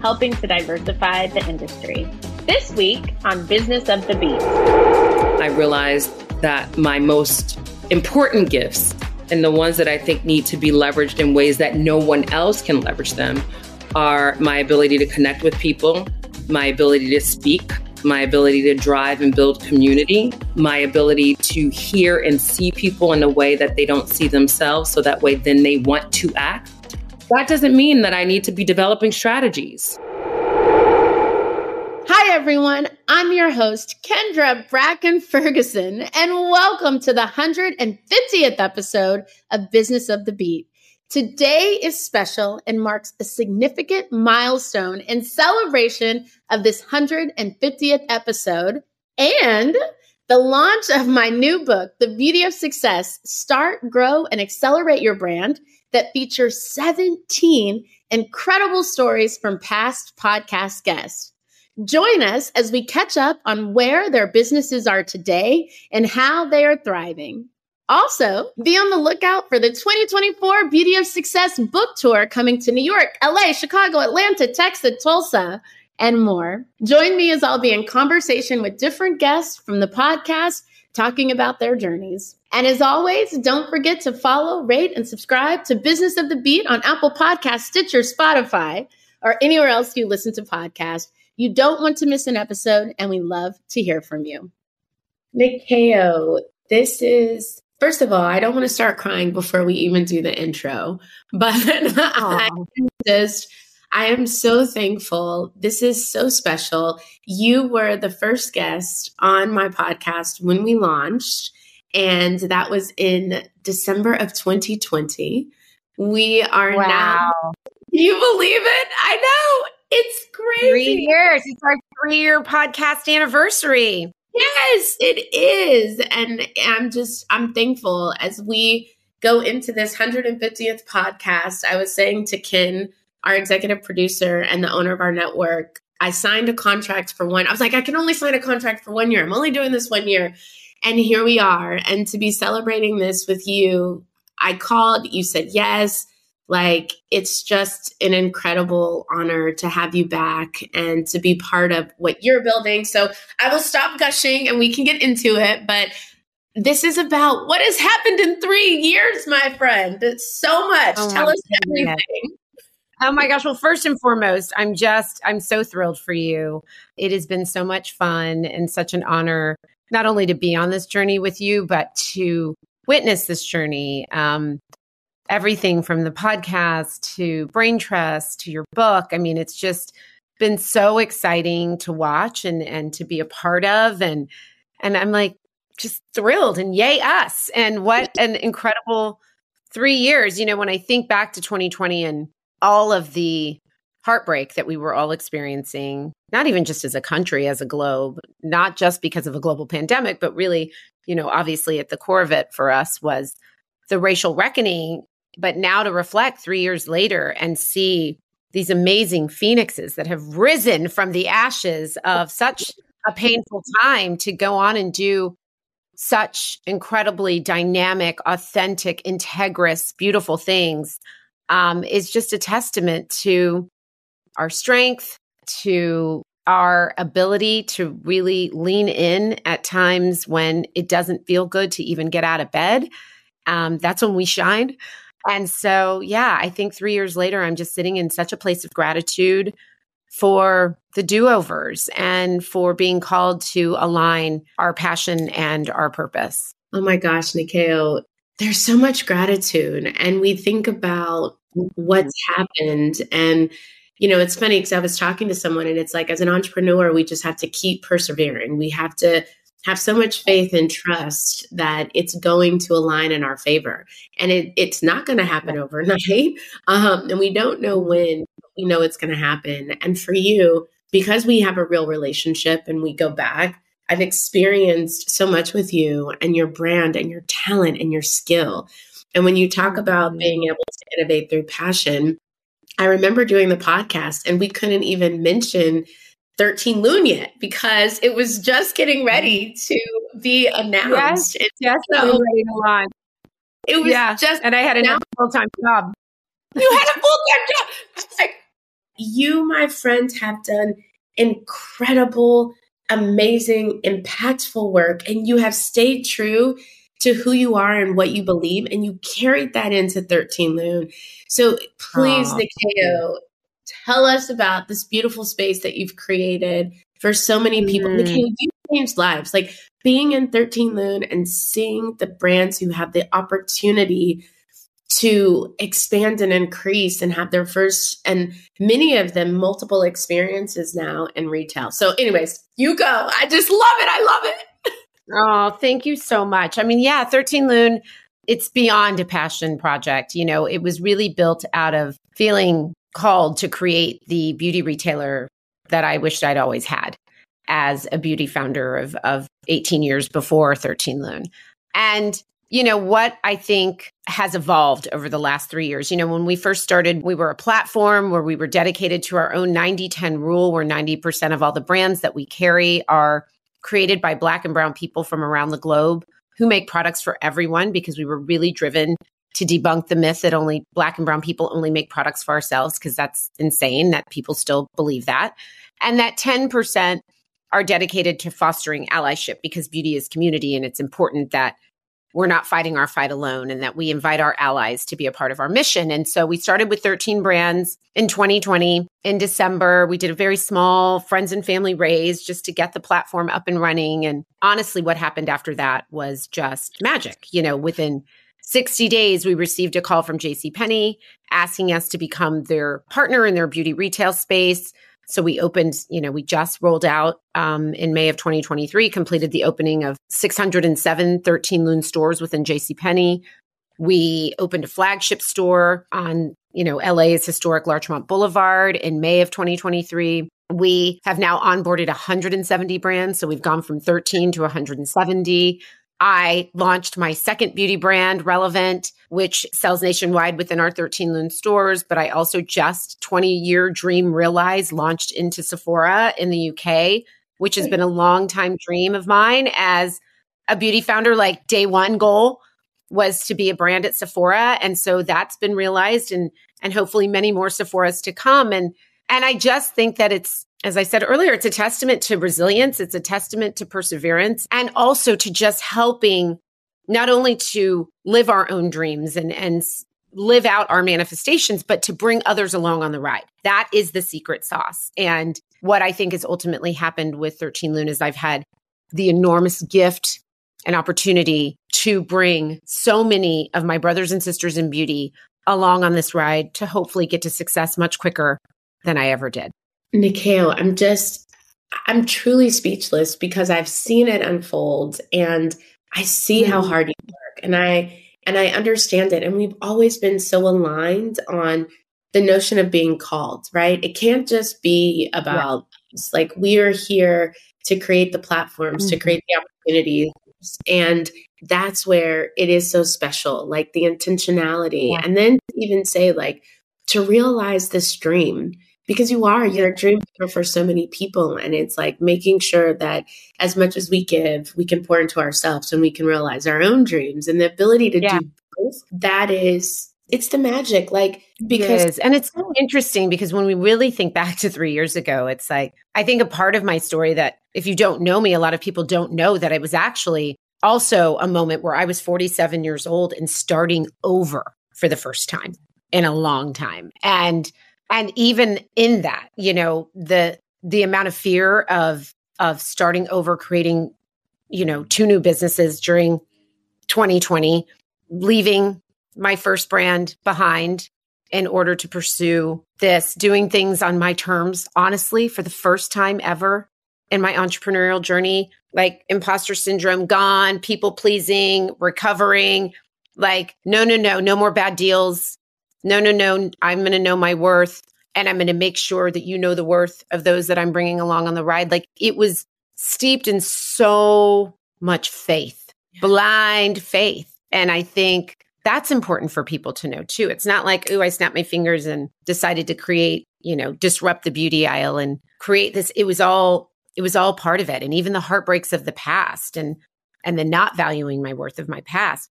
helping to diversify the industry. This week on Business of the Beat. I realized that my most important gifts and the ones that I think need to be leveraged in ways that no one else can leverage them are my ability to connect with people, my ability to speak, my ability to drive and build community, my ability to hear and see people in a way that they don't see themselves, so that way then they want to act. That doesn't mean that I need to be developing strategies. Hi, everyone. I'm your host, Kendra Bracken Ferguson, and welcome to the 150th episode of Business of the Beat. Today is special and marks a significant milestone in celebration of this 150th episode and the launch of my new book, The Beauty of Success Start, Grow, and Accelerate Your Brand, that features 17 incredible stories from past podcast guests. Join us as we catch up on where their businesses are today and how they are thriving. Also, be on the lookout for the 2024 Beauty of Success book tour coming to New York, LA, Chicago, Atlanta, Texas, Tulsa, and more. Join me as I'll be in conversation with different guests from the podcast talking about their journeys. And as always, don't forget to follow, rate, and subscribe to Business of the Beat on Apple Podcasts, Stitcher, Spotify, or anywhere else you listen to podcasts. You don't want to miss an episode, and we love to hear from you. Nyakio, this is First of all, I don't want to start crying before we even do the intro, but I just, I am so thankful. This is so special. You were the first guest on my podcast when we launched, and that was in December of 2020. We are wow. now. Can you believe it? I know. It's crazy. Three years. It's our three year podcast anniversary. Yes, it is. And I'm just, I'm thankful as we go into this 150th podcast. I was saying to Ken, our executive producer and the owner of our network, I signed a contract for one. I was like, I can only sign a contract for one year. I'm only doing this one year. And here we are. And to be celebrating this with you, I called, you said yes. Like, it's just an incredible honor to have you back and to be part of what you're building. So I will stop gushing and we can get into it. But this is about what has happened in three years, my friend. It's so much. Oh Tell us everything. Oh my gosh. Well, first and foremost, I'm just, I'm so thrilled for you. It has been so much fun and such an honor, not only to be on this journey with you, but to witness this journey. Um, everything from the podcast to Brain Trust to your book. I mean, it's just been so exciting to watch and and to be a part of and and I'm like just thrilled and yay us. And what an incredible 3 years. You know, when I think back to 2020 and all of the heartbreak that we were all experiencing, not even just as a country, as a globe, not just because of a global pandemic, but really, you know, obviously at the core of it for us was the racial reckoning. But now to reflect three years later and see these amazing phoenixes that have risen from the ashes of such a painful time to go on and do such incredibly dynamic, authentic, integrous, beautiful things um, is just a testament to our strength, to our ability to really lean in at times when it doesn't feel good to even get out of bed. Um, that's when we shine. And so, yeah, I think three years later, I'm just sitting in such a place of gratitude for the do overs and for being called to align our passion and our purpose. Oh my gosh, Nyakio, there's so much gratitude. And we think about what's happened. And, you know, it's funny because I was talking to someone and it's like, as an entrepreneur, we just have to keep persevering. We have to have so much faith and trust that it's going to align in our favor. And it, it's not going to happen overnight. Um, and we don't know when, we know it's going to happen. And for you, because we have a real relationship and we go back, I've experienced so much with you and your brand and your talent and your skill. And when you talk about being able to innovate through passion, I remember doing the podcast and we couldn't even mention 13 Lune yet because it was just getting ready to be announced. Yes, yes so ready to launch. It was yeah. just, and I had a full time job. You had a full time job. Like, you, my friends, have done incredible, amazing, impactful work, and you have stayed true to who you are and what you believe, and you carried that into 13 Lune. So please, Nyakio, tell us about this beautiful space that you've created for so many people. Mm. Nyakio, you changed lives. Like being in 13 Lune and seeing the brands who have the opportunity to expand and increase and have their first and many of them multiple experiences now in retail. So anyways, you go. I just love it. I love it. Oh, thank you so much. I mean, yeah, 13 Lune, it's beyond a passion project. You know, it was really built out of feeling called to create the beauty retailer that I wished I'd always had as a beauty founder of, of 18 years before 13 Lune. And you know what I think has evolved over the last three years. You know, when we first started, we were a platform where we were dedicated to our own 90 10 rule, where 90% of all the brands that we carry are created by Black and Brown people from around the globe who make products for everyone because we were really driven to debunk the myth that only Black and Brown people only make products for ourselves, because that's insane that people still believe that. And that 10% are dedicated to fostering allyship because beauty is community and it's important that we're not fighting our fight alone and that we invite our allies to be a part of our mission. And so we started with 13 brands in 2020. In December, we did a very small friends and family raise just to get the platform up and running. And honestly, what happened after that was just magic. You know, within 60 days, we received a call from JCPenney asking us to become their partner in their beauty retail space. So we opened, you know, we just rolled out um, in May of 2023, completed the opening of 607 13 Lune stores within JCPenney. We opened a flagship store on, you know, LA's historic Larchmont Boulevard in May of 2023. We have now onboarded 170 brands. So we've gone from 13 to 170. I launched my second beauty brand, Relevant, which sells nationwide within our 13 Lune stores. But I also just 20 year dream realized launched into Sephora in the UK, which has been a long time dream of mine as a beauty founder. Like day one goal was to be a brand at Sephora. And so that's been realized and, and hopefully many more Sephoras to come. And, and I just think that it's as I said earlier, it's a testament to resilience. It's a testament to perseverance and also to just helping not only to live our own dreams and, and live out our manifestations, but to bring others along on the ride. That is the secret sauce. And what I think has ultimately happened with 13 Lune is I've had the enormous gift and opportunity to bring so many of my brothers and sisters in beauty along on this ride to hopefully get to success much quicker than I ever did. Nyakio, I'm just, I'm truly speechless because I've seen it unfold and I see how mm-hmm. hard you work and I, and I understand it. And we've always been so aligned on the notion of being called, right? It can't just be about yeah. like we are here to create the platforms, mm-hmm. to create the opportunities. And that's where it is so special, like the intentionality. Yeah. And then even say, like, to realize this dream because you are you're a dream for so many people and it's like making sure that as much as we give we can pour into ourselves and we can realize our own dreams and the ability to yeah. do both that is it's the magic like because it and it's so interesting because when we really think back to 3 years ago it's like i think a part of my story that if you don't know me a lot of people don't know that it was actually also a moment where i was 47 years old and starting over for the first time in a long time and and even in that, you know, the the amount of fear of of starting over creating, you know, two new businesses during 2020, leaving my first brand behind in order to pursue this, doing things on my terms, honestly, for the first time ever in my entrepreneurial journey, like imposter syndrome gone, people pleasing, recovering, like, no, no, no, no more bad deals. No, no, no, I'm going to know my worth and I'm going to make sure that you know the worth of those that I'm bringing along on the ride. Like it was steeped in so much faith, blind faith. And I think that's important for people to know too. It's not like, oh, I snapped my fingers and decided to create, you know, disrupt the beauty aisle and create this. It was all, it was all part of it. And even the heartbreaks of the past and, and the not valuing my worth of my past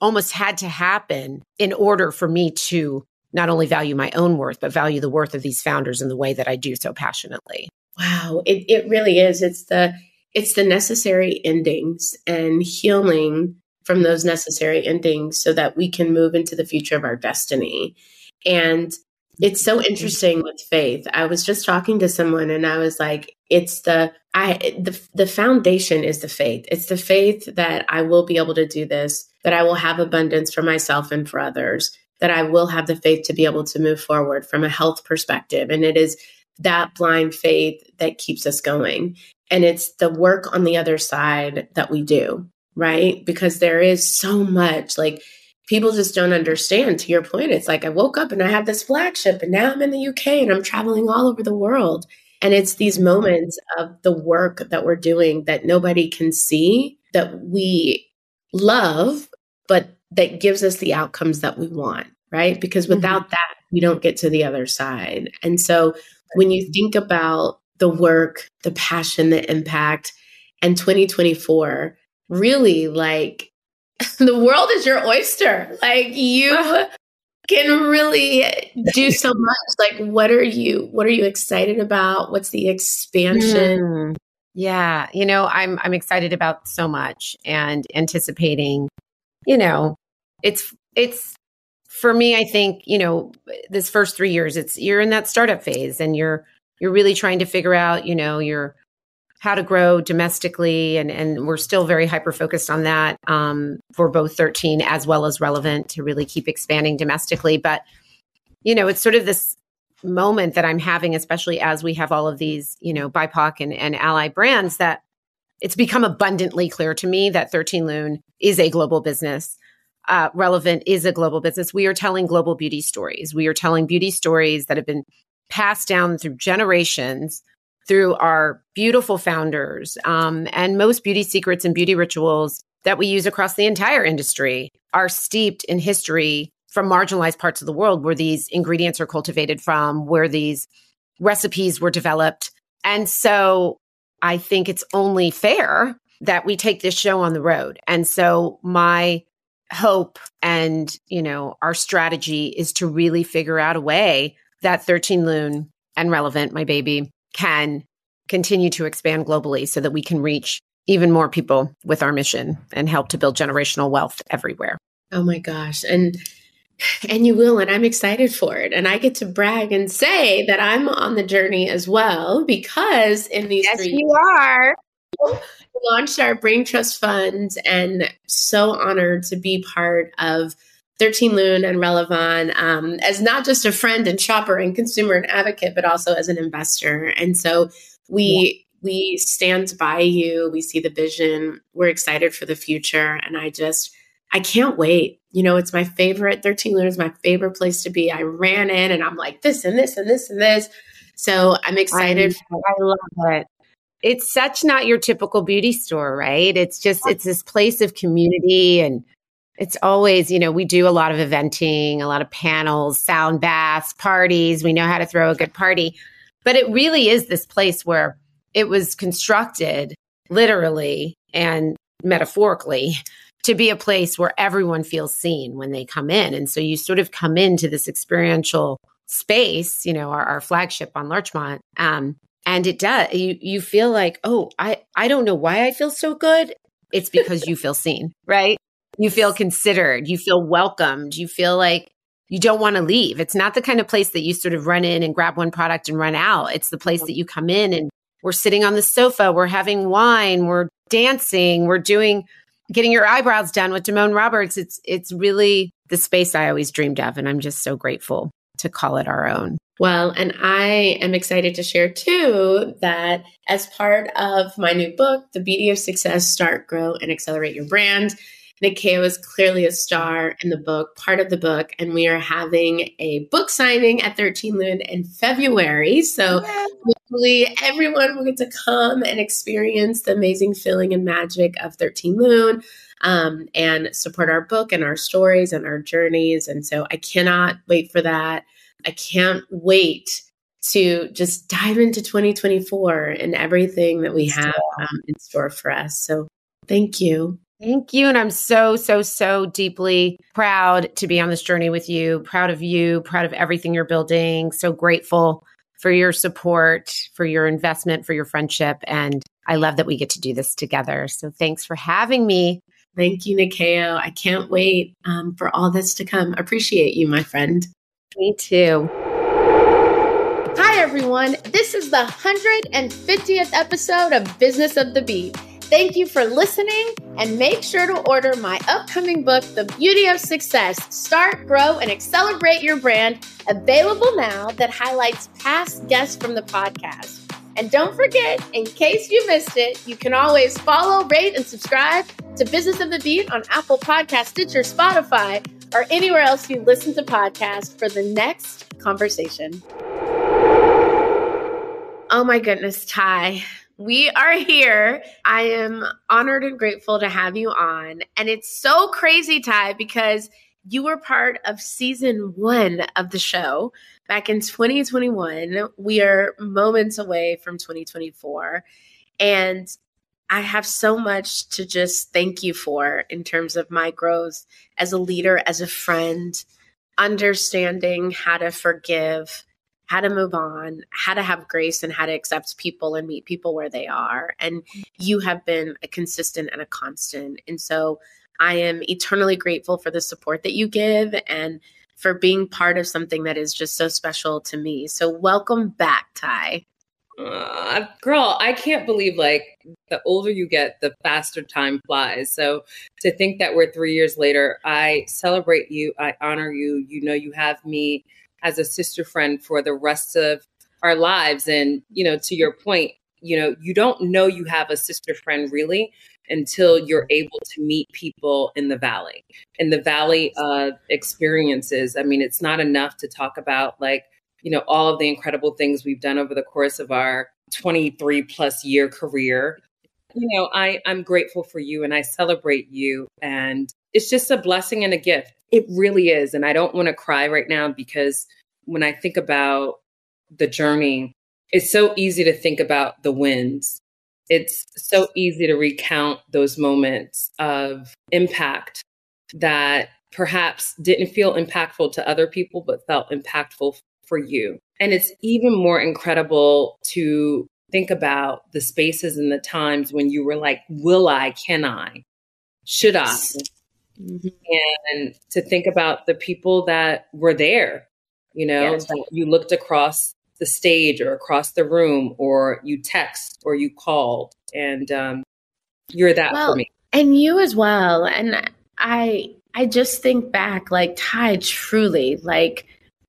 almost had to happen in order for me to not only value my own worth, but value the worth of these founders in the way that I do so passionately. Wow. It, it really is. It's the, it's the necessary endings and healing from those necessary endings so that we can move into the future of our destiny. And it's so mm-hmm. interesting with faith. I was just talking to someone and I was like, it's the I the the foundation is the faith. It's the faith that I will be able to do this, that I will have abundance for myself and for others, that I will have the faith to be able to move forward from a health perspective. And it is that blind faith that keeps us going. And it's the work on the other side that we do, right? Because there is so much like people just don't understand. To your point, it's like I woke up and I have this flagship and now I'm in the UK and I'm traveling all over the world. And it's these moments of the work that we're doing that nobody can see that we love, but that gives us the outcomes that we want, right? Because mm-hmm. without mm-hmm. that, we don't get to the other side. And so when you think about the work, the passion, the impact, and 2024, really like the world is your oyster. Like you can really do so much. Like what are you what are you excited about? What's the expansion? Mm. Yeah, you know, I'm I'm excited about so much and anticipating, you know, it's it's for me I think, you know, this first 3 years it's you're in that startup phase and you're you're really trying to figure out, you know, your how to grow domestically and and we're still very hyper focused on that um, for both 13 as well as relevant to really keep expanding domestically. But you know it's sort of this moment that i'm having especially as we have all of these you know bipoc and, and ally brands that it's become abundantly clear to me that 13 Lune is a global business. Uh, relevant is a global business. We are telling global beauty stories. We are telling beauty stories that have been passed down through generations through our beautiful founders um, and most beauty secrets and beauty rituals that we use across the entire industry are steeped in history from marginalized parts of the world where these ingredients are cultivated from, where these recipes were developed. And so I think it's only fair that we take this show on the road. And so my hope and, you know, our strategy is to really figure out a way that 13 Lune and Relevant, my baby, can continue to expand globally so that we can reach even more people with our mission and help to build generational wealth everywhere. Oh my gosh. And and you will and I'm excited for it. And I get to brag and say that I'm on the journey as well because in these yes, three you are. We launched our Brain Trust Fund and so honored to be part of 13 Lune and Relevant um, as not just a friend and shopper and consumer and advocate, but also as an investor. And so we yeah. we stand by you. We see the vision. We're excited for the future, and I just I can't wait. You know, it's my favorite. 13 Lune is my favorite place to be. I ran in and I'm like this and this and this and this. So I'm excited. I, I love it it's such not your typical beauty store, right? It's just it's this place of community and it's always, you know, we do a lot of eventing, a lot of panels, sound baths, parties. We know how to throw a good party. But it really is this place where it was constructed literally and metaphorically to be a place where everyone feels seen when they come in. And so you sort of come into this experiential space, you know, our, our flagship on Larchmont. Um, and it does, you, you feel like, oh, I, I don't know why I feel so good. It's because you feel seen, right? You feel considered, you feel welcomed, you feel like you don't want to leave. It's not the kind of place that you sort of run in and grab one product and run out. It's the place that you come in and we're sitting on the sofa, we're having wine, we're dancing, we're doing getting your eyebrows done with Damone Roberts. It's it's really the space I always dreamed of and I'm just so grateful to call it our own. Well, and I am excited to share too that as part of my new book, The Beauty of Success Start, Grow, and Accelerate Your Brand, Nyakio is clearly a star in the book, part of the book, and we are having a book signing at 13 Lune in February. So hopefully everyone will get to come and experience the amazing feeling and magic of 13 Lune. Um, and support our book and our stories and our journeys. And so I cannot wait for that. I can't wait to just dive into 2024 and everything that we have um, in store for us. So thank you. Thank you. And I'm so, so, so deeply proud to be on this journey with you, proud of you, proud of everything you're building. So grateful for your support, for your investment, for your friendship. And I love that we get to do this together. So thanks for having me. Thank you, Nyakio. I can't wait um, for all this to come. Appreciate you, my friend. Me too. Hi, everyone. This is the 150th episode of Business of the Beat. Thank you for listening and make sure to order my upcoming book, The Beauty of Success Start, Grow, and Accelerate Your Brand, available now that highlights past guests from the podcast. And don't forget, in case you missed it, you can always follow, rate, and subscribe to Business of the Beat on Apple Podcast, Stitcher, Spotify, or anywhere else you listen to podcasts for the next conversation. Oh my goodness, Tai we are here. I am honored and grateful to have you on. And it's so crazy, Tai, because you were part of season one of the show back in 2021. We are moments away from 2024. And I have so much to just thank you for in terms of my growth as a leader, as a friend, understanding how to forgive how to move on, how to have grace, and how to accept people and meet people where they are. And you have been a consistent and a constant. And so I am eternally grateful for the support that you give and for being part of something that is just so special to me. So welcome back, Tai. Uh, girl, I can't believe like the older you get, the faster time flies. So to think that we're three years later, I celebrate you. I honor you. You know, you have me as a sister friend for the rest of our lives. And, you know, to your point, you know, you don't know you have a sister friend really until you're able to meet people in the valley, in the valley of experiences. I mean, it's not enough to talk about like, you know, all of the incredible things we've done over the course of our 23 plus year career. You know, I, I'm grateful for you and I celebrate you. And it's just a blessing and a gift. It really is. And I don't want to cry right now because when I think about the journey, it's so easy to think about the wins. It's so easy to recount those moments of impact that perhaps didn't feel impactful to other people, but felt impactful for you. And it's even more incredible to think about the spaces and the times when you were like, will I, can I, should I? Mm-hmm. And to think about the people that were there, you know, yes. you looked across the stage or across the room, or you text or you called, and um, you're that well, for me. And you as well. And I, I just think back, like Tai, truly, like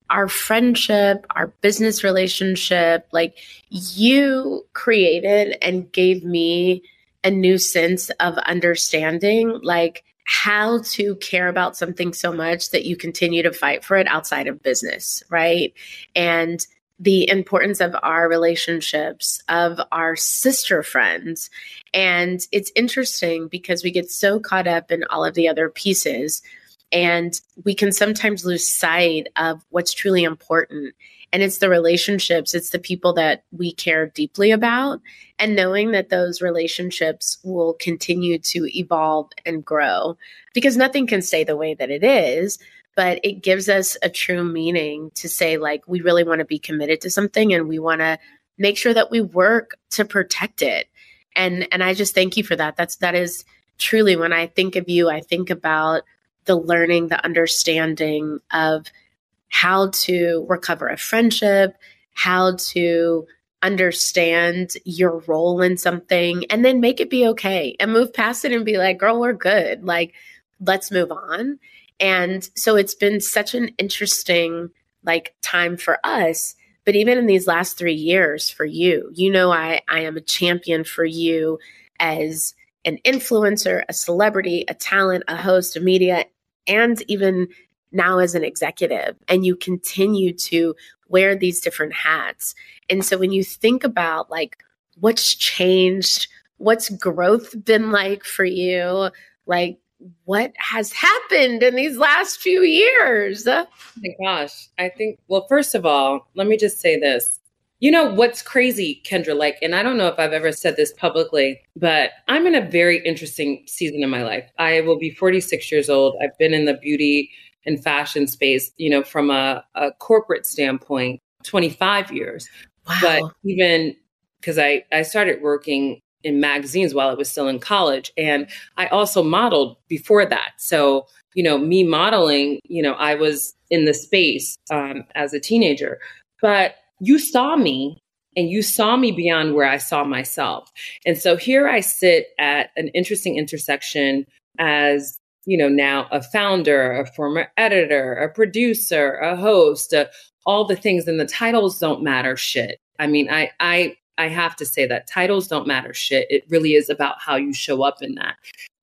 our friendship, our business relationship, like you created and gave me a new sense of understanding, like how to care about something so much that you continue to fight for it outside of business, right? And the importance of our relationships, of our sister friends. And it's interesting because we get so caught up in all of the other pieces and we can sometimes lose sight of what's truly important. And it's the relationships, it's the people that we care deeply about, and knowing that those relationships will continue to evolve and grow because nothing can stay the way that it is. But it gives us a true meaning to say, like, we really want to be committed to something and we want to make sure that we work to protect it. And and I just thank you for that. That's that is truly when I think of you, I think about the learning, the understanding of how to recover a friendship, how to understand your role in something and then make it be okay and move past it and be like, girl, we're good. Like, let's move on. And so it's been such an interesting like time for us. But even in these last three years for you, you know, I, I am a champion for you as an influencer, a celebrity, a talent, a host, a media, and even now as an executive. And you continue to wear these different hats. And so when you think about like what's changed, what's growth been like for you, like what has happened in these last few years? Oh my gosh. I think, well, first of all, let me just say this. You know what's crazy, Kendra? Like, and I don't know if I've ever said this publicly, but I'm in a very interesting season in my life. I will be 46 years old. I've been in the beauty and fashion space, you know, from a, a corporate standpoint, 25 years. Wow. But even because I, I started working in magazines while I was still in college. And I also modeled before that. So, you know, me modeling, you know, I was in the space um, as a teenager. But you saw me and you saw me beyond where I saw myself. And so here I sit at an interesting intersection as you know, now a founder, a former editor, a producer, a host, uh, all the things and the titles don't matter shit. I mean, I, I, I have to say that titles don't matter shit. It really is about how you show up in that.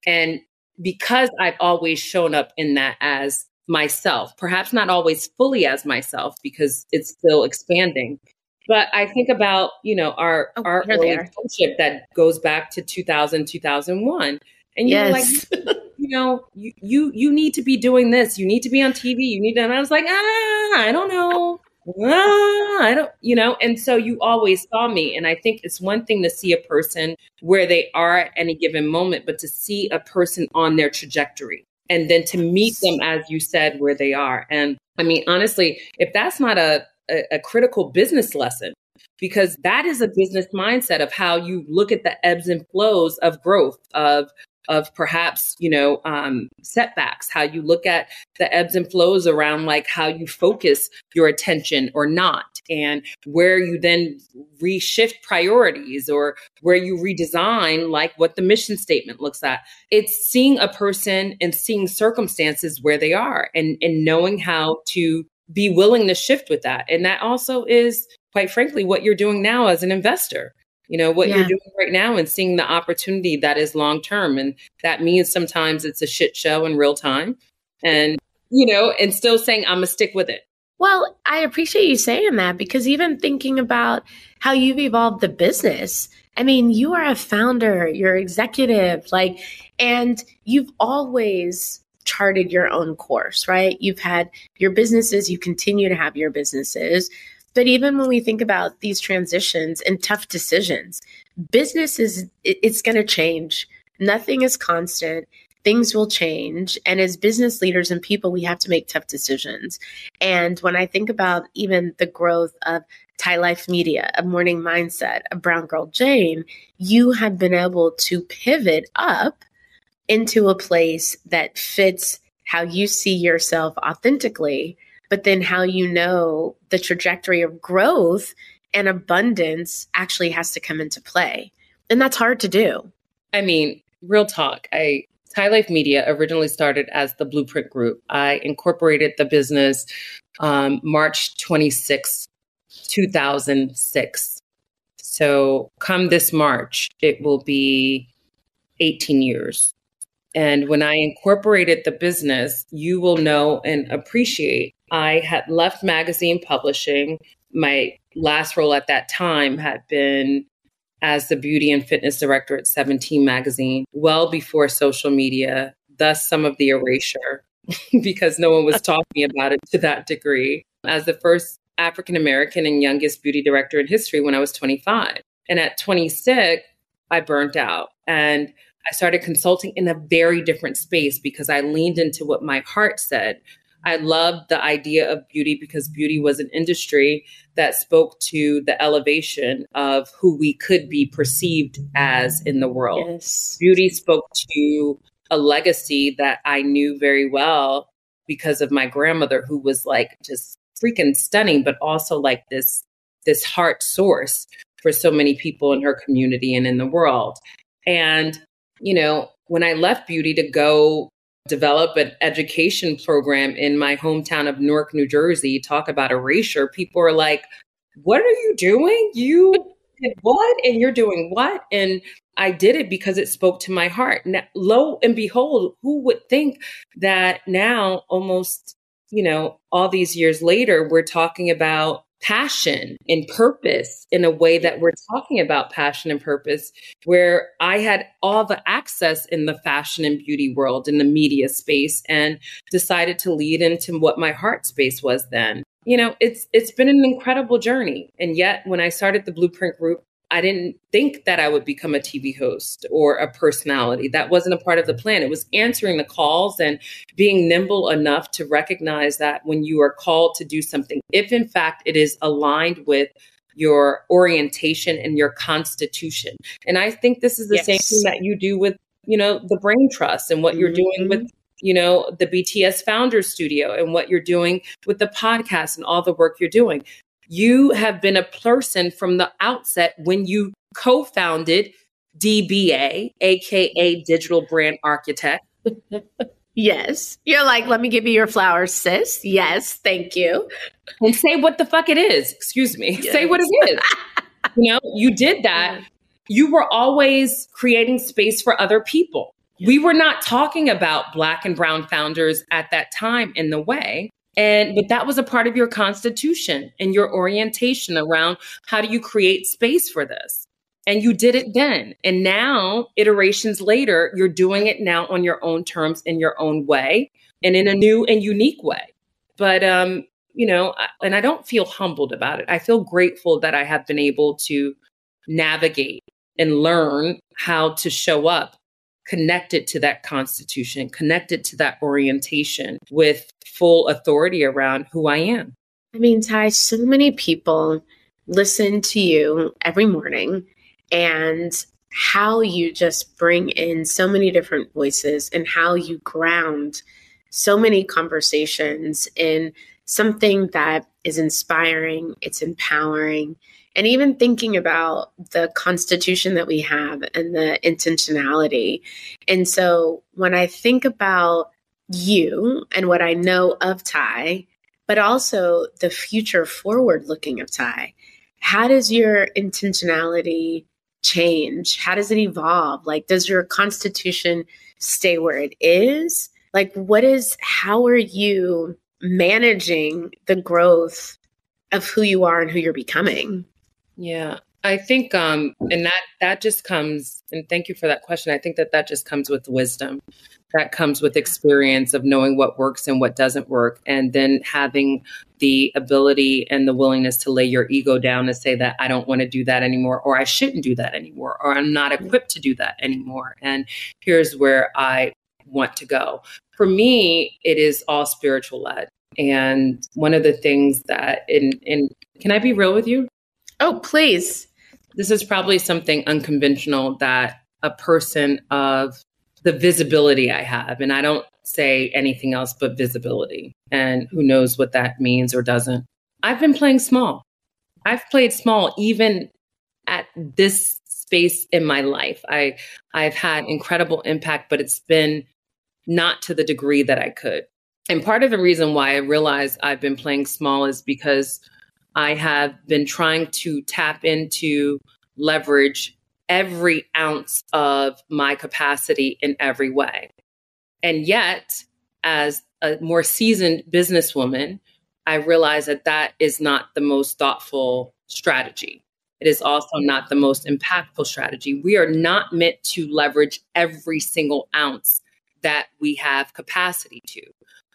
And because I've always shown up in that as myself, perhaps not always fully as myself because it's still expanding. But I think about, you know, our oh, our relationship that goes back to 2000, 2001. And you're yes. like, you know, you, you you need to be doing this. You need to be on TV. You need to. And I was like, ah, I don't know. Ah, I don't, you know. And so you always saw me. And I think it's one thing to see a person where they are at any given moment, but to see a person on their trajectory and then to meet them, as you said, where they are. And I mean, honestly, if that's not a, a, a critical business lesson, because that is a business mindset of how you look at the ebbs and flows of growth of of perhaps you know um, setbacks how you look at the ebbs and flows around like how you focus your attention or not and where you then reshift priorities or where you redesign like what the mission statement looks at. It's seeing a person and seeing circumstances where they are and and knowing how to be willing to shift with that. And that also is quite frankly what you're doing now as an investor you know what yeah. you're doing right now and seeing the opportunity that is long term and that means sometimes it's a shit show in real time and you know and still saying i'm gonna stick with it. Well i appreciate you saying that because even thinking about how you've evolved the business i mean you are a founder you're executive like and you've always charted your own course right? You've had your businesses you continue to have your businesses but even when we think about these transitions and tough decisions, business is it's going to change. Nothing is constant. Things will change. And as business leaders and people, we have to make tough decisions. And when I think about even the growth of Tai Life Media, a morning mindset, a Brown Girl Jane, you have been able to pivot up into a place that fits how you see yourself authentically but then how you know the trajectory of growth and abundance actually has to come into play. And that's hard to do. I mean, real talk. I Tai Life Media originally started as the Blueprint Group. I incorporated the business um, March 26, 2006. So, come this March, it will be 18 years. And when I incorporated the business, you will know and appreciate I had left magazine publishing. My last role at that time had been as the beauty and fitness director at 17 magazine, well before social media, thus some of the erasure because no one was talking about it to that degree. As the first African American and youngest beauty director in history when I was 25. And at 26, I burnt out and I started consulting in a very different space because I leaned into what my heart said, I loved the idea of beauty because beauty was an industry that spoke to the elevation of who we could be perceived as in the world. Yes. Beauty spoke to a legacy that I knew very well because of my grandmother, who was like just freaking stunning, but also like this this heart source for so many people in her community and in the world. And, you know, when I left beauty to go develop an education program in my hometown of Newark, New Jersey, talk about erasure, people are like, what are you doing? You did what? And you're doing what? And I did it because it spoke to my heart. Now, lo and behold, who would think that now, almost, you know, all these years later, we're talking about passion and purpose in a way that we're talking about passion and purpose, where I had all the access in the fashion and beauty world, in the media space, and decided to lead into what my heart space was then. You know, it's it's been an incredible journey. And yet when I started the Blueprint Group, I didn't think that I would become a TV host or a personality. That wasn't a part of the plan. It was answering the calls and being nimble enough to recognize that when you are called to do something, if in fact it is aligned with your orientation and your constitution. And I think this is the yes. same thing that you do with, you know, the brain trust and what mm-hmm. you're doing with you know, the BTS founder Studio and what you're doing with the podcast and all the work you're doing. You have been a person from the outset when you co founded DBA, AKA Digital Brand Architect. yes. You're like, let me give you your flowers, sis. Yes. Thank you. And say what the fuck it is. Excuse me. Yes. Say what it is. you know, you did that. You were always creating space for other people. We were not talking about Black and Brown founders at that time in the way. And but that was a part of your constitution and your orientation around how do you create space for this? And you did it then. And now, iterations later, you're doing it now on your own terms in your own way and in a new and unique way. But um, you know, and I don't feel humbled about it. I feel grateful that I have been able to navigate and learn how to show up connected to that constitution, connected to that orientation with full authority around who I am. I mean, Tai, so many people listen to you every morning and how you just bring in so many different voices and how you ground so many conversations in something that is inspiring, it's empowering, and even thinking about the constitution that we have and the intentionality. And so when I think about you and what I know of Tai, but also the future forward looking of Tai, how does your intentionality change? How does it evolve? Like, does your constitution stay where it is? Like, what is, how are you managing the growth of who you are and who you're becoming? Yeah. I think um and that that just comes and thank you for that question. I think that that just comes with wisdom. That comes with experience of knowing what works and what doesn't work and then having the ability and the willingness to lay your ego down and say that I don't want to do that anymore or I shouldn't do that anymore or I'm not equipped to do that anymore and here's where I want to go. For me, it is all spiritual led. And one of the things that in in can I be real with you? Oh, please. This is probably something unconventional that a person of the visibility I have, and I don't say anything else but visibility, and who knows what that means or doesn't. I've been playing small. I've played small even at this space in my life. I I've had incredible impact, but it's been not to the degree that I could. And part of the reason why I realize I've been playing small is because I have been trying to tap into leverage every ounce of my capacity in every way. And yet, as a more seasoned businesswoman, I realize that that is not the most thoughtful strategy. It is also not the most impactful strategy. We are not meant to leverage every single ounce that we have capacity to.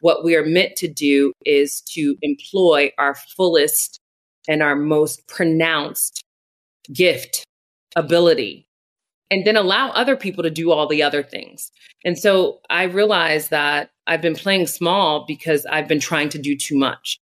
What we are meant to do is to employ our fullest and our most pronounced gift, ability, and then allow other people to do all the other things. And so I realized that I've been playing small because I've been trying to do too much.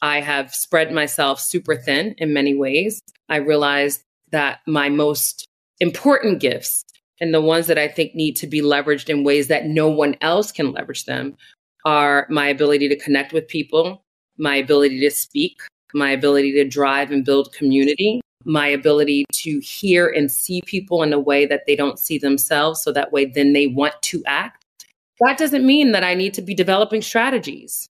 I have spread myself super thin in many ways. I realized that my most important gifts and the ones that I think need to be leveraged in ways that no one else can leverage them are my ability to connect with people, my ability to speak, my ability to drive and build community, my ability to hear and see people in a way that they don't see themselves. So that way, then they want to act. That doesn't mean that I need to be developing strategies.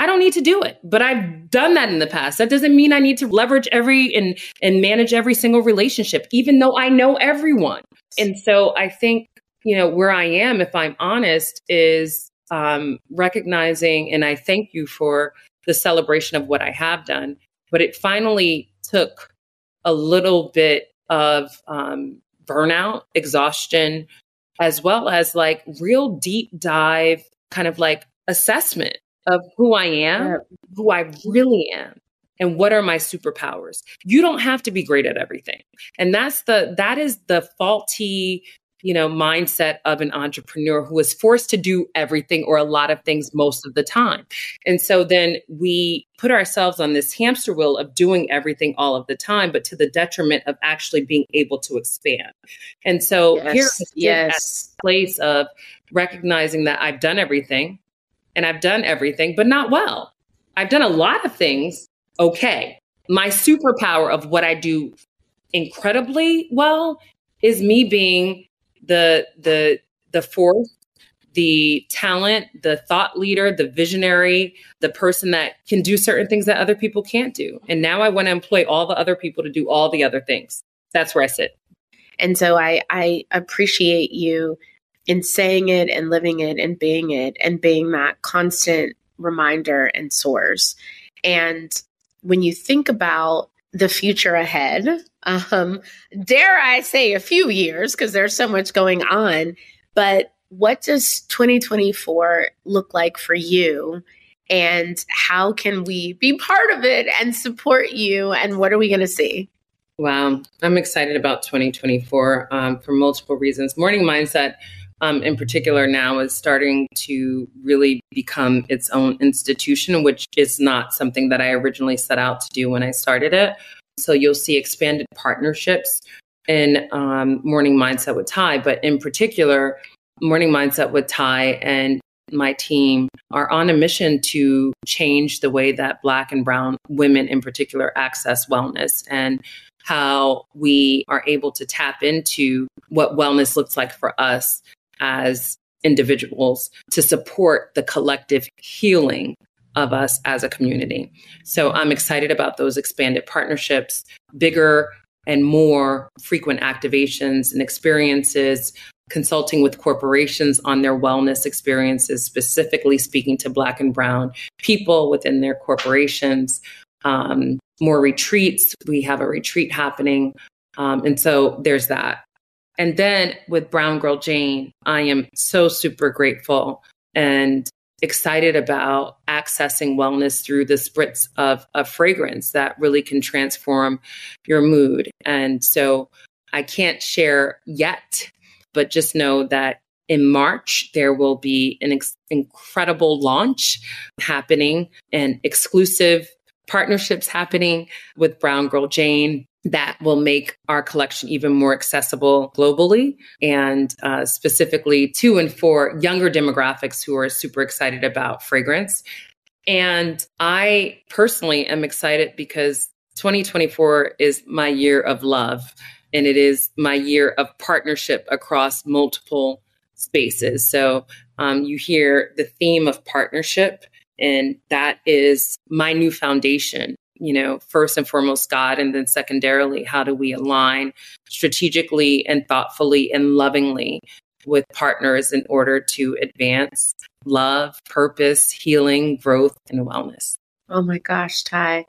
I don't need to do it, but I've done that in the past. That doesn't mean I need to leverage every and and manage every single relationship, even though I know everyone. And so I think you know where I am, if I'm honest, is um, recognizing, and I thank you for the celebration of what I have done. But it finally took a little bit of um, burnout, exhaustion, as well as like real deep dive kind of like assessment of who I am, who I really am, and what are my superpowers. You don't have to be great at everything. And that's the that is the faulty you know, mindset of an entrepreneur who is forced to do everything or a lot of things most of the time. And so then we put ourselves on this hamster wheel of doing everything all of the time, but to the detriment of actually being able to expand. And so yes, here yes. place of recognizing that I've done everything and I've done everything, but not well. I've done a lot of things okay. My superpower of what I do incredibly well is me being the the the force the talent, the thought leader, the visionary, the person that can do certain things that other people can't do. And now I want to employ all the other people to do all the other things. That's where I sit. And so I I appreciate you in saying it and living it and being it and being that constant reminder and source. And when you think about the future ahead. Um, dare I say a few years because there's so much going on. But what does 2024 look like for you? And how can we be part of it and support you? And what are we going to see? Wow, I'm excited about 2024 um, for multiple reasons. Morning Mindset um, in particular now is starting to really become its own institution, which is not something that I originally set out to do when I started it. So you'll see expanded partnerships in um, Morning Mindset with Tai, but in particular, Morning Mindset with Tai and my team are on a mission to change the way that Black and Brown women, in particular, access wellness and how we are able to tap into what wellness looks like for us as individuals to support the collective healing of us as a community. So I'm excited about those expanded partnerships, bigger and more frequent activations and experiences, consulting with corporations on their wellness experiences, specifically speaking to Black and Brown people within their corporations. Um, more retreats. We have a retreat happening. Um, and so there's that. And then with Brown Girl Jane, I am so super grateful and excited about accessing wellness through the spritz of, of fragrance that really can transform your mood. And so I can't share yet, but just know that in March, there will be an ex- incredible launch happening and exclusive partnerships happening with Brown Girl Jane that will make our collection even more accessible globally and uh, specifically to and for younger demographics who are super excited about fragrance. And I personally am excited because 2024 is my year of love and it is my year of partnership across multiple spaces. So um, you hear the theme of partnership, and that is my new foundation you know, first and foremost, God, and then secondarily, how do we align strategically and thoughtfully and lovingly with partners in order to advance love, purpose, healing, growth, and wellness? Oh my gosh, Tai.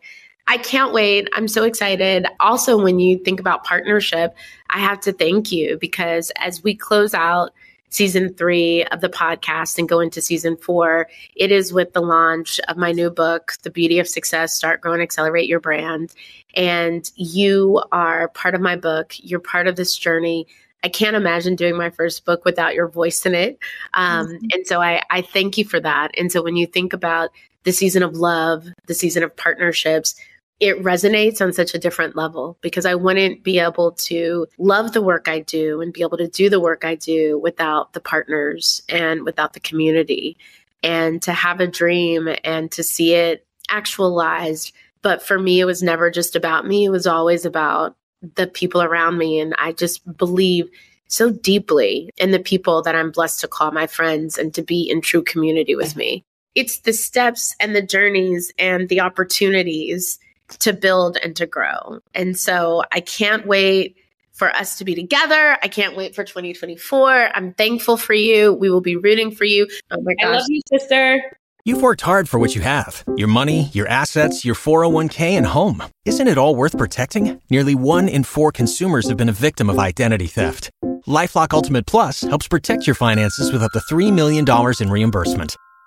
I can't wait. I'm so excited. Also, when you think about partnership, I have to thank you because as we close out season three of the podcast and go into season four, it is with the launch of my new book, The Beauty of Success Start, Grow, and Accelerate Your Brand. And you are part of my book. You're part of this journey. I can't imagine doing my first book without your voice in it. Um, mm-hmm. And so I, I thank you for that. And so when you think about the season of love, the season of partnerships, it resonates on such a different level because I wouldn't be able to love the work I do and be able to do the work I do without the partners and without the community. And to have a dream and to see it actualized. But for me, it was never just about me. It was always about the people around me. And I just believe so deeply in the people that I'm blessed to call my friends and to be in true community with me. It's the steps and the journeys and the opportunities to build and to grow. And so I can't wait for us to be together. I can't wait for 2024. I'm thankful for you. We will be rooting for you. Oh my gosh. I love you, sister. You've worked hard for what you have your money, your assets, your 401k, and home. Isn't it all worth protecting? Nearly one in four consumers have been a victim of identity theft. LifeLock Ultimate Plus helps protect your finances with up to $3 million in reimbursement.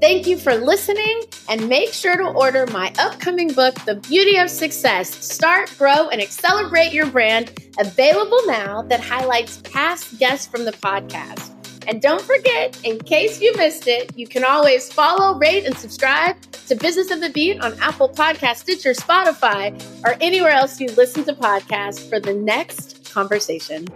Thank you for listening, and make sure to order my upcoming book, The Beauty of Success Start, Grow, and Accelerate Your Brand, available now that highlights past guests from the podcast. And don't forget, in case you missed it, you can always follow, rate, and subscribe to Business of the Beat on Apple Podcast, Stitcher, Spotify, or anywhere else you listen to podcasts for the next conversation.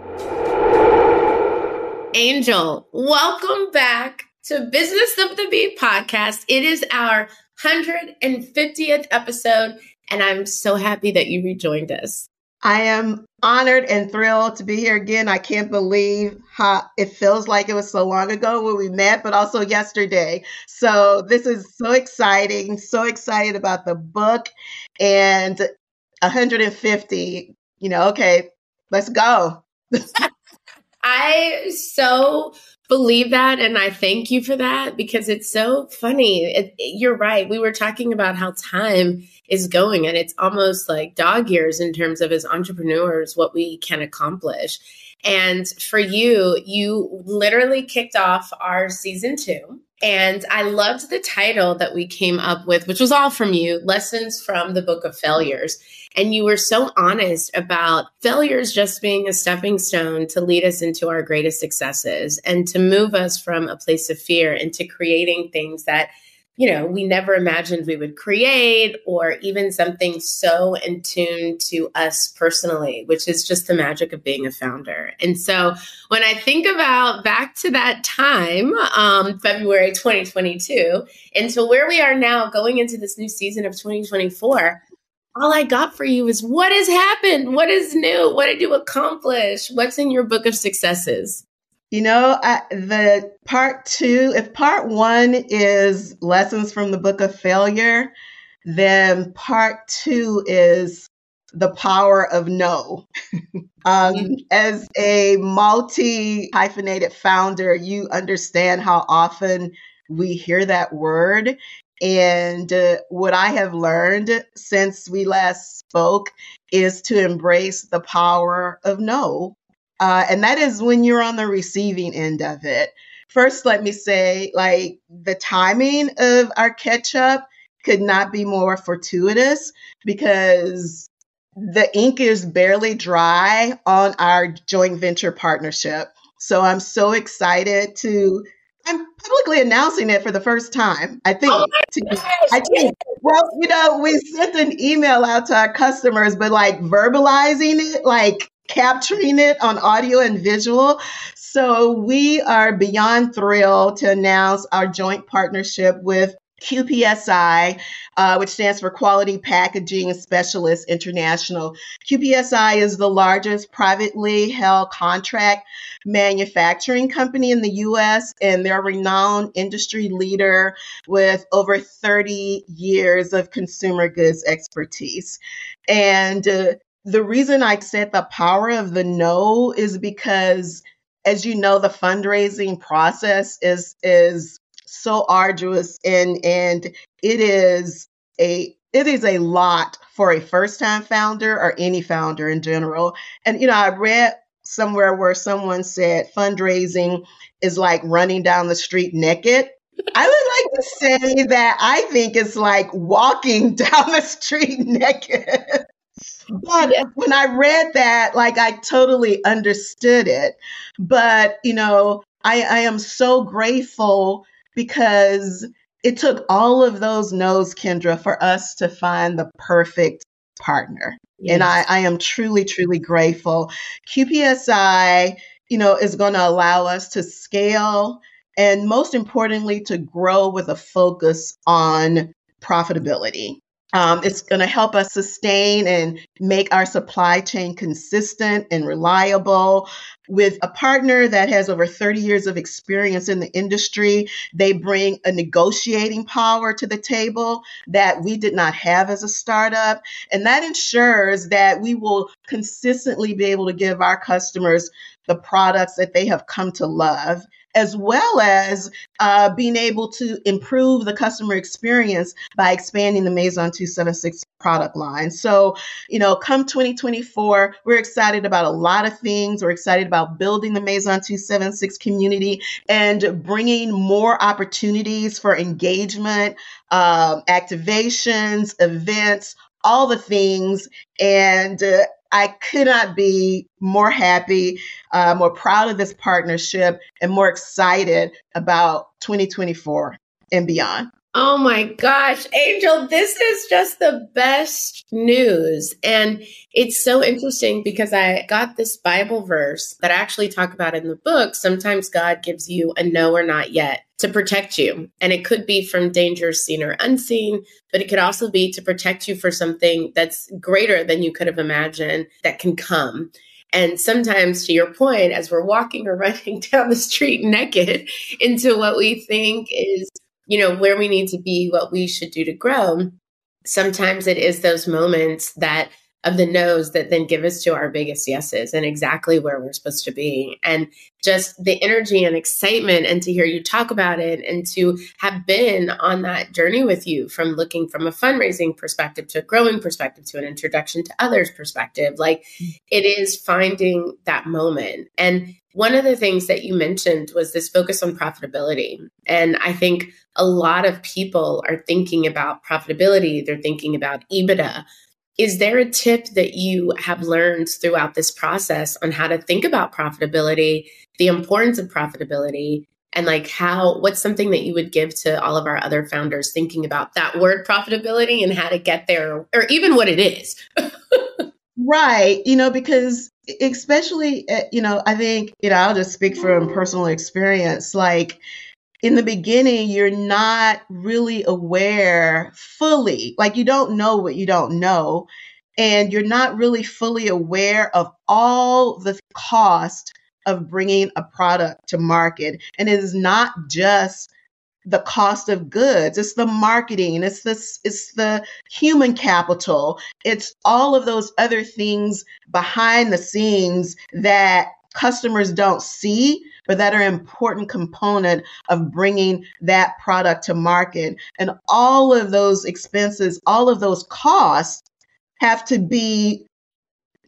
Angel, welcome back to Business of the Beat podcast. It is our 150th episode, and I'm so happy that you rejoined us. I am honored and thrilled to be here again. I can't believe how it feels like it was so long ago when we met, but also yesterday. So this is so exciting. So excited about the book and 150. You know, okay, let's go. I so believe that and I thank you for that because it's so funny. It, it, you're right. We were talking about how time is going and it's almost like dog years in terms of as entrepreneurs what we can accomplish. And for you, you literally kicked off our season 2 and I loved the title that we came up with, which was all from you Lessons from the Book of Failures. And you were so honest about failures just being a stepping stone to lead us into our greatest successes and to move us from a place of fear into creating things that you know, we never imagined we would create, or even something so in tune to us personally, which is just the magic of being a founder. And so when I think about back to that time, um, February 2022, until where we are now going into this new season of 2024, all I got for you is what has happened? What is new? What did you accomplish? What's in your book of successes? You know, I, the part two, if part one is lessons from the book of failure, then part two is the power of no. um, mm-hmm. As a multi hyphenated founder, you understand how often we hear that word. And uh, what I have learned since we last spoke is to embrace the power of no uh, and that is when you're on the receiving end of it. First, let me say, like, the timing of our catch up could not be more fortuitous because the ink is barely dry on our joint venture partnership. So I'm so excited to I'm publicly announcing it for the first time. I think. Oh I think. Well, you know, we sent an email out to our customers, but like verbalizing it, like capturing it on audio and visual. So we are beyond thrilled to announce our joint partnership with QPSI, uh, which stands for Quality Packaging Specialists International. QPSI is the largest privately held contract manufacturing company in the US, and they're a renowned industry leader with over 30 years of consumer goods expertise. And uh, the reason I said the power of the no is because as you know the fundraising process is is so arduous and and it is a it is a lot for a first time founder or any founder in general and you know i read somewhere where someone said fundraising is like running down the street naked I would like to say that I think it's like walking down the street naked. But yeah. when I read that, like I totally understood it. But, you know, I, I am so grateful because it took all of those no's, Kendra, for us to find the perfect partner. Yes. And I, I am truly, truly grateful. QPSI, you know, is going to allow us to scale and most importantly, to grow with a focus on profitability. Um, it's going to help us sustain and make our supply chain consistent and reliable. With a partner that has over 30 years of experience in the industry, they bring a negotiating power to the table that we did not have as a startup. And that ensures that we will consistently be able to give our customers the products that they have come to love as well as uh, being able to improve the customer experience by expanding the Maison 276 product line. So, you know, come 2024, we're excited about a lot of things. We're excited about building the Maison 276 community and bringing more opportunities for engagement, uh, activations, events, all the things. And uh, I could not be more happy, uh, more proud of this partnership, and more excited about 2024 and beyond. Oh my gosh, Angel, this is just the best news. And it's so interesting because I got this Bible verse that I actually talk about in the book. Sometimes God gives you a no or not yet to protect you. And it could be from dangers seen or unseen, but it could also be to protect you for something that's greater than you could have imagined that can come. And sometimes, to your point, as we're walking or running down the street naked into what we think is you know, where we need to be, what we should do to grow, sometimes it is those moments that of the no's that then give us to our biggest yeses and exactly where we're supposed to be. And just the energy and excitement and to hear you talk about it and to have been on that journey with you from looking from a fundraising perspective to a growing perspective to an introduction to others perspective. Like mm. it is finding that moment. And one of the things that you mentioned was this focus on profitability. And I think a lot of people are thinking about profitability, they're thinking about EBITDA. Is there a tip that you have learned throughout this process on how to think about profitability, the importance of profitability, and like how what's something that you would give to all of our other founders thinking about that word profitability and how to get there or even what it is? right. You know, because especially, eh, you know, I think, you know, I'll just speak from personal experience. Like, in the beginning, you're not really aware fully, like, you don't know what you don't know. And you're not really fully aware of all the cost of bringing a product to market. And it is not just the cost of goods it's the marketing it's this it's the human capital it's all of those other things behind the scenes that customers don't see but that are an important component of bringing that product to market. And all of those expenses all of those costs have to be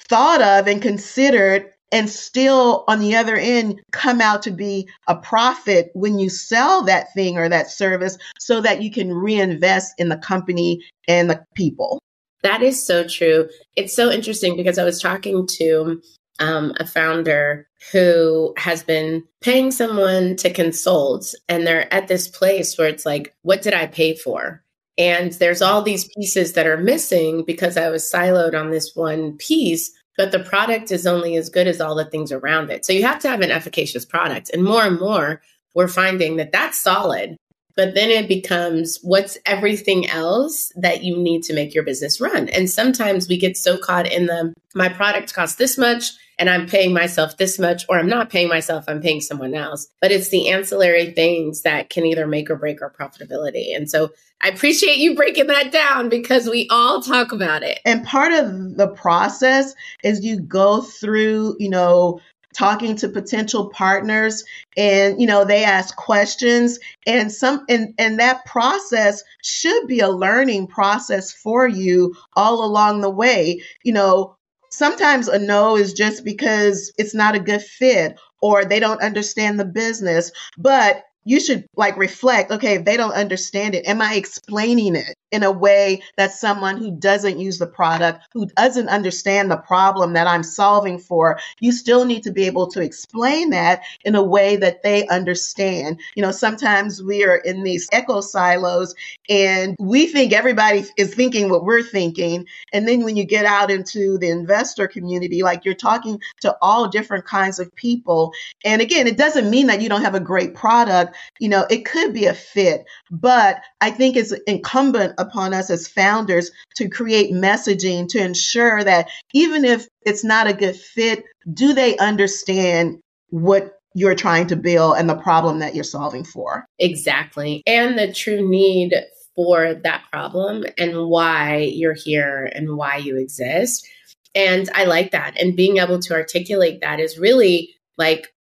thought of and considered and still on the other end come out to be a profit when you sell that thing or that service so that you can reinvest in the company and the people. That is so true. It's so interesting because I was talking to um, a founder who has been paying someone to consult, and they're at this place where it's like, what did I pay for? And there's all these pieces that are missing because I was siloed on this one piece but the product is only as good as all the things around it. So you have to have an efficacious product. And more and more, we're finding that that's solid. But then it becomes what's everything else that you need to make your business run. And sometimes we get so caught in the my product costs this much and I'm paying myself this much, or I'm not paying myself, I'm paying someone else. But it's the ancillary things that can either make or break our profitability. And so I appreciate you breaking that down because we all talk about it. And part of the process is you go through, you know, talking to potential partners and you know they ask questions and some and and that process should be a learning process for you all along the way you know sometimes a no is just because it's not a good fit or they don't understand the business but you should like reflect okay if they don't understand it. Am i explaining it in a way that someone who doesn't use the product, who doesn't understand the problem that I'm solving for, you still need to be able to explain that in a way that they understand. You know, sometimes we are in these echo silos and we think everybody is thinking what we're thinking. And then when you get out into the investor community, like you're talking to all different kinds of people. And again, it doesn't mean that you don't have a great product. You know, it could be a fit, but I think it's incumbent upon us as founders to create messaging to ensure that even if it's not a good fit, do they understand what you're trying to build and the problem that you're solving for? Exactly. And the true need for that problem and why you're here and why you exist. And I like that. And being able to articulate that is really like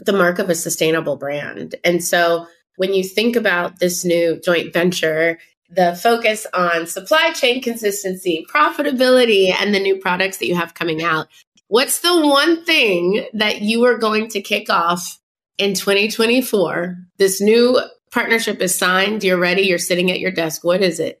the mark of a sustainable brand. And so when you think about this new joint venture, the focus on supply chain consistency, profitability, and the new products that you have coming out. What's the one thing that you are going to kick off in 2024? This new partnership is signed, you're ready, you're sitting at your desk. What is it?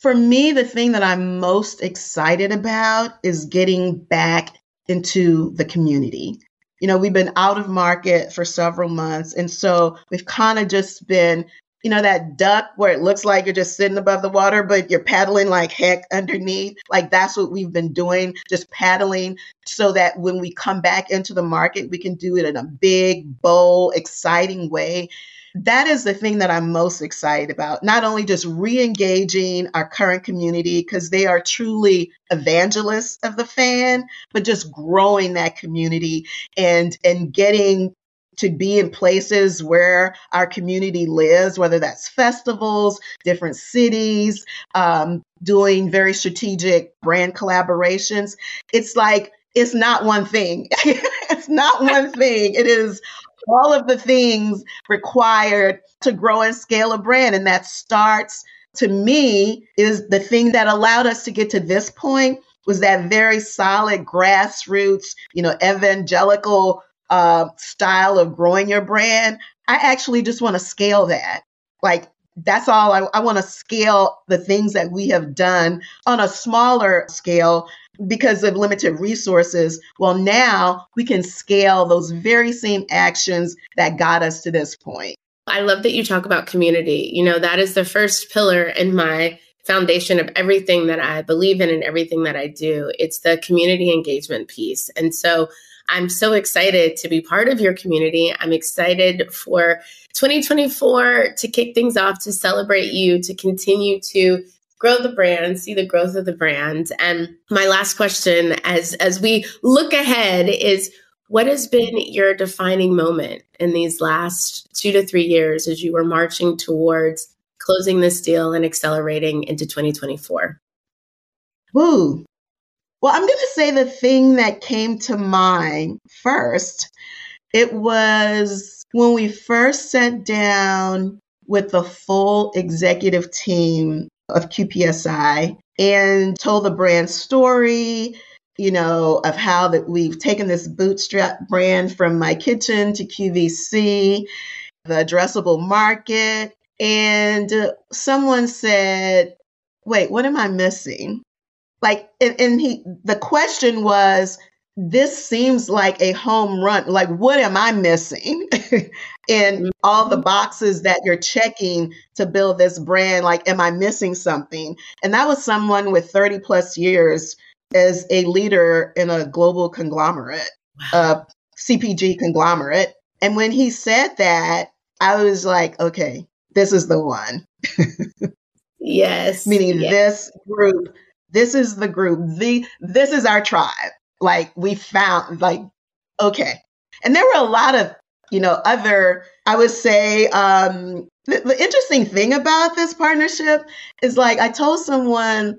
For me, the thing that I'm most excited about is getting back into the community. You know, we've been out of market for several months. And so we've kind of just been you know, that duck where it looks like you're just sitting above the water, but you're paddling like heck underneath. Like that's what we've been doing, just paddling so that when we come back into the market, we can do it in a big, bold, exciting way. That is the thing that I'm most excited about. Not only just re engaging our current community, because they are truly evangelists of the fan, but just growing that community and, and getting to be in places where our community lives, whether that's festivals, different cities, um, doing very strategic brand collaborations. It's like, it's not one thing. it's not one thing. It is all of the things required to grow and scale a brand. And that starts, to me, is the thing that allowed us to get to this point was that very solid grassroots, you know, evangelical uh, style of growing your brand, I actually just want to scale that. Like, that's all I, I want to scale the things that we have done on a smaller scale because of limited resources. Well, now we can scale those very same actions that got us to this point. I love that you talk about community. You know, that is the first pillar in my foundation of everything that I believe in and everything that I do. It's the community engagement piece. And so I'm so excited to be part of your community. I'm excited for 2024 to kick things off, to celebrate you, to continue to grow the brand, see the growth of the brand. And my last question as as we look ahead is what has been your defining moment in these last 2 to 3 years as you were marching towards closing this deal and accelerating into 2024? Woo, well, I'm going to say the thing that came to mind first. It was when we first sat down with the full executive team of QPSI and told the brand story, you know, of how that we've taken this bootstrap brand from my kitchen to QVC, the addressable market. And uh, someone said, wait, what am I missing? Like and, and he the question was this seems like a home run like what am i missing in mm-hmm. all the boxes that you're checking to build this brand like am i missing something and that was someone with 30 plus years as a leader in a global conglomerate wow. a cpg conglomerate and when he said that i was like okay this is the one yes meaning yes. this group this is the group. The this is our tribe. Like we found like okay. And there were a lot of, you know, other I would say um the, the interesting thing about this partnership is like I told someone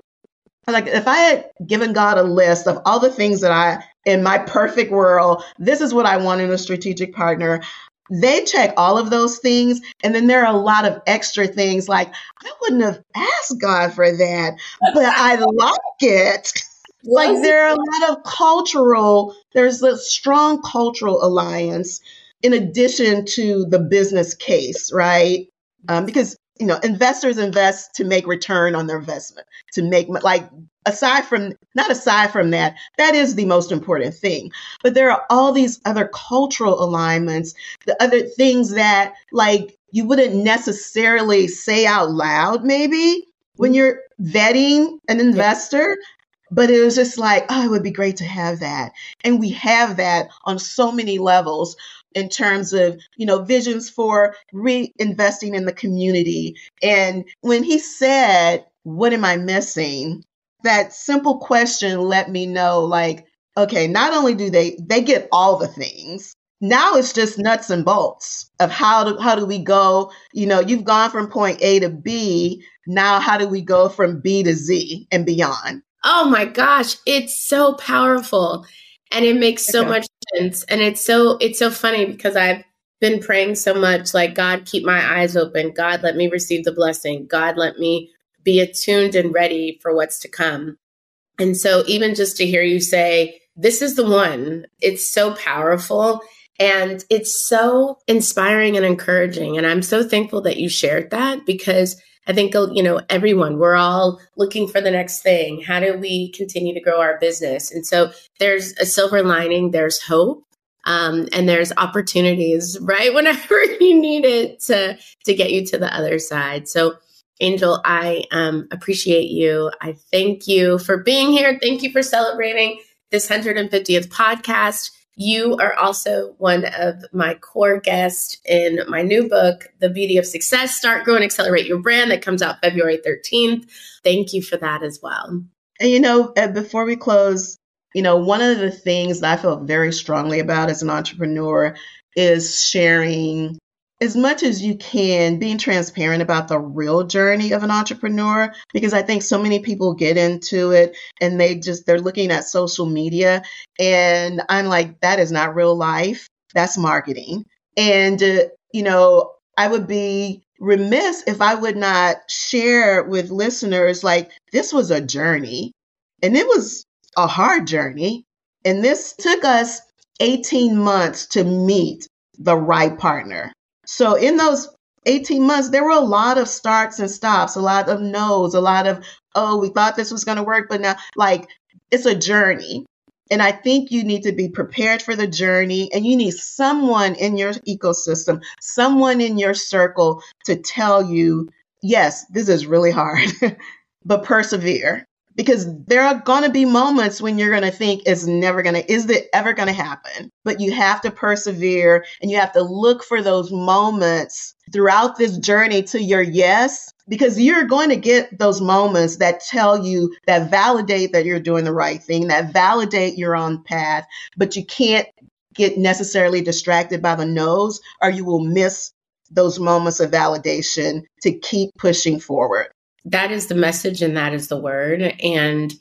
like if I had given God a list of all the things that I in my perfect world, this is what I want in a strategic partner they check all of those things. And then there are a lot of extra things like, I wouldn't have asked God for that, but I like it. like there are a lot of cultural, there's a strong cultural alliance in addition to the business case, right? Um, because you know, investors invest to make return on their investment, to make like aside from not aside from that, that is the most important thing. But there are all these other cultural alignments, the other things that like you wouldn't necessarily say out loud maybe when you're vetting an investor. But it was just like, oh, it would be great to have that. And we have that on so many levels in terms of you know visions for reinvesting in the community. And when he said what am i missing? that simple question let me know like okay not only do they they get all the things now it's just nuts and bolts of how do how do we go? You know you've gone from point a to b now how do we go from b to z and beyond? Oh my gosh it's so powerful and it makes so okay. much and it's so it's so funny because i've been praying so much like god keep my eyes open. God let me receive the blessing. God let me be attuned and ready for what's to come. And so even just to hear you say this is the one it's so powerful and it's so inspiring and encouraging. And i'm so thankful that you shared that because I think, you know, everyone, we're all looking for the next thing. How do we continue to grow our business? And so there's a silver lining, there's hope. Um, and there's opportunities right whenever you need it to to get you to the other side. So, Angel, I um, appreciate you. I thank you for being here. Thank you for celebrating this 150th podcast. You are also one of my core guests in my new book, The Beauty of Success Start, Grow, and Accelerate Your Brand, that comes out February 13th. Thank you for that as well. And you know, uh, before we close, you know, one of the things that I feel very strongly about as an entrepreneur is sharing as much as you can being transparent about the real journey of an entrepreneur because i think so many people get into it and they just they're looking at social media and i'm like that is not real life. That's marketing. And uh, you know i would be remiss if i would not share with listeners like this was a journey and it was a hard journey. And this took us 18 months to meet the right partner so in those 18 months, there were a lot of starts and stops, a lot of no's, a lot of, oh, we thought this was going to work, but now, like, it's a journey. And I think you need to be prepared for the journey and you need someone in your ecosystem, someone in your circle to tell you, yes, this is really hard, but persevere because there are going to be moments when you're going to think it's never going to is it ever going to happen? But you have to persevere and you have to look for those moments throughout this journey to your yes because you're going to get those moments that tell you that validate that you're doing the right thing that validate your own path but you can't get necessarily distracted by the no's or you will miss those moments of validation to keep pushing forward that is the message and that is the word. And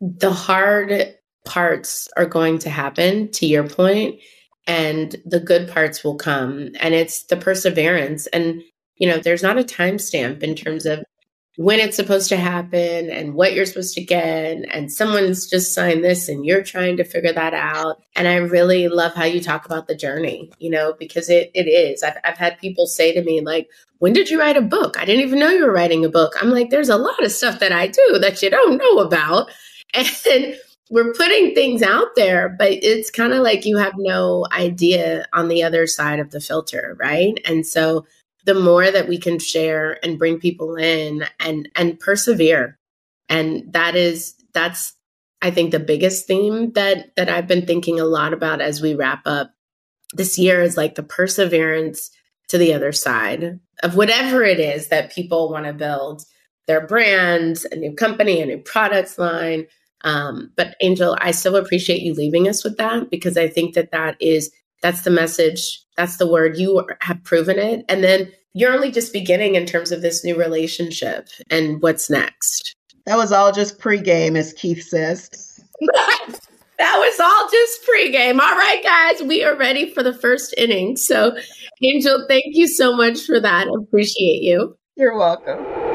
the hard parts are going to happen, to your point, and the good parts will come. And it's the perseverance. And, you know, there's not a timestamp in terms of when it's supposed to happen and what you're supposed to get. And someone's just signed this and you're trying to figure that out. And I really love how you talk about the journey, you know, because it, it is. I've, I've had people say to me, like, when did you write a book? I didn't even know you were writing a book. I'm like, there's a lot of stuff that I do that you don't know about. And we're putting things out there, but it's kind of like you have no idea on the other side of the filter, right? And so, the more that we can share and bring people in and and persevere. And that is that's i think the biggest theme that that i've been thinking a lot about as we wrap up this year is like the perseverance to the other side of whatever it is that people want to build their brands a new company a new products line. Um, but angel i so appreciate you leaving us with that because i think that that is that's the message. That's the word. You have proven it. And then you're only just beginning in terms of this new relationship and what's next. That was all just pregame, as Keith says. that was all just pregame. All right, guys, we are ready for the first inning. So, Angel, thank you so much for that. Appreciate you. You're welcome.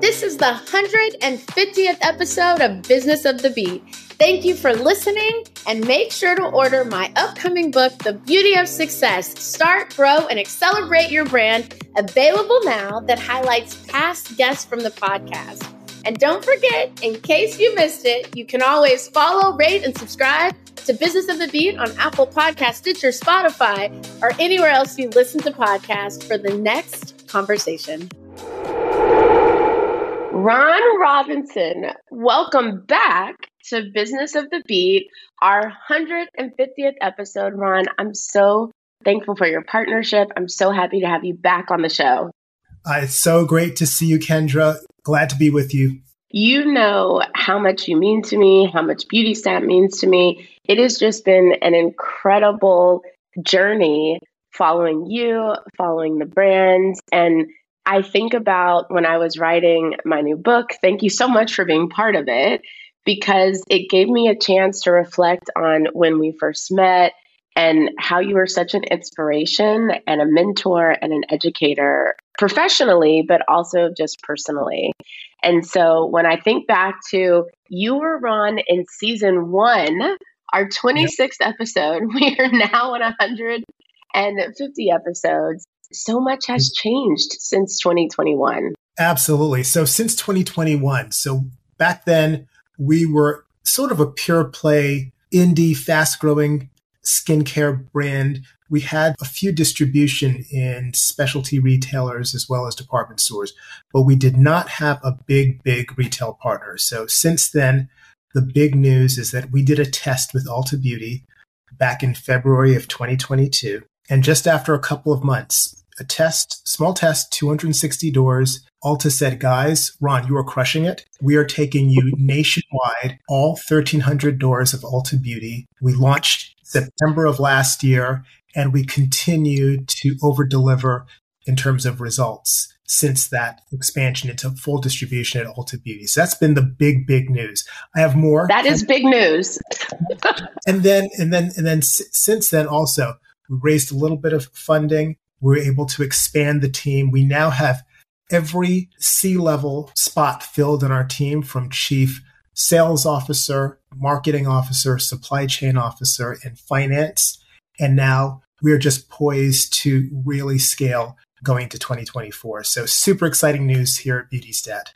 This is the 150th episode of Business of the Beat. Thank you for listening and make sure to order my upcoming book, The Beauty of Success Start, Grow, and Accelerate Your Brand, available now that highlights past guests from the podcast. And don't forget, in case you missed it, you can always follow, rate, and subscribe to Business of the Beat on Apple Podcast, Stitcher, Spotify, or anywhere else you listen to podcasts for the next conversation. Ron Robinson, welcome back to Business of the Beat, our 150th episode. Ron, I'm so thankful for your partnership. I'm so happy to have you back on the show. Uh, it's so great to see you, Kendra. Glad to be with you. You know how much you mean to me, how much BeautyStat means to me. It has just been an incredible journey following you, following the brands, and I think about when I was writing my new book. Thank you so much for being part of it because it gave me a chance to reflect on when we first met and how you were such an inspiration and a mentor and an educator professionally, but also just personally. And so when I think back to you were Ron in season one, our 26th yep. episode, we are now at 150 episodes so much has changed since 2021. Absolutely. So since 2021, so back then we were sort of a pure play indie fast growing skincare brand. We had a few distribution in specialty retailers as well as department stores, but we did not have a big, big retail partner. So since then, the big news is that we did a test with Ulta Beauty back in February of 2022. And just after a couple of months, a test, small test, 260 doors. Ulta said, guys, Ron, you are crushing it. We are taking you nationwide, all 1,300 doors of Ulta Beauty. We launched September of last year, and we continue to over deliver in terms of results since that expansion into full distribution at Ulta Beauty. So that's been the big, big news. I have more. That is big news. and then, and then, and then s- since then also, we raised a little bit of funding we are able to expand the team. We now have every C level spot filled in our team from chief sales officer, marketing officer, supply chain officer, and finance. And now we are just poised to really scale going to 2024. So super exciting news here at BeautyStat.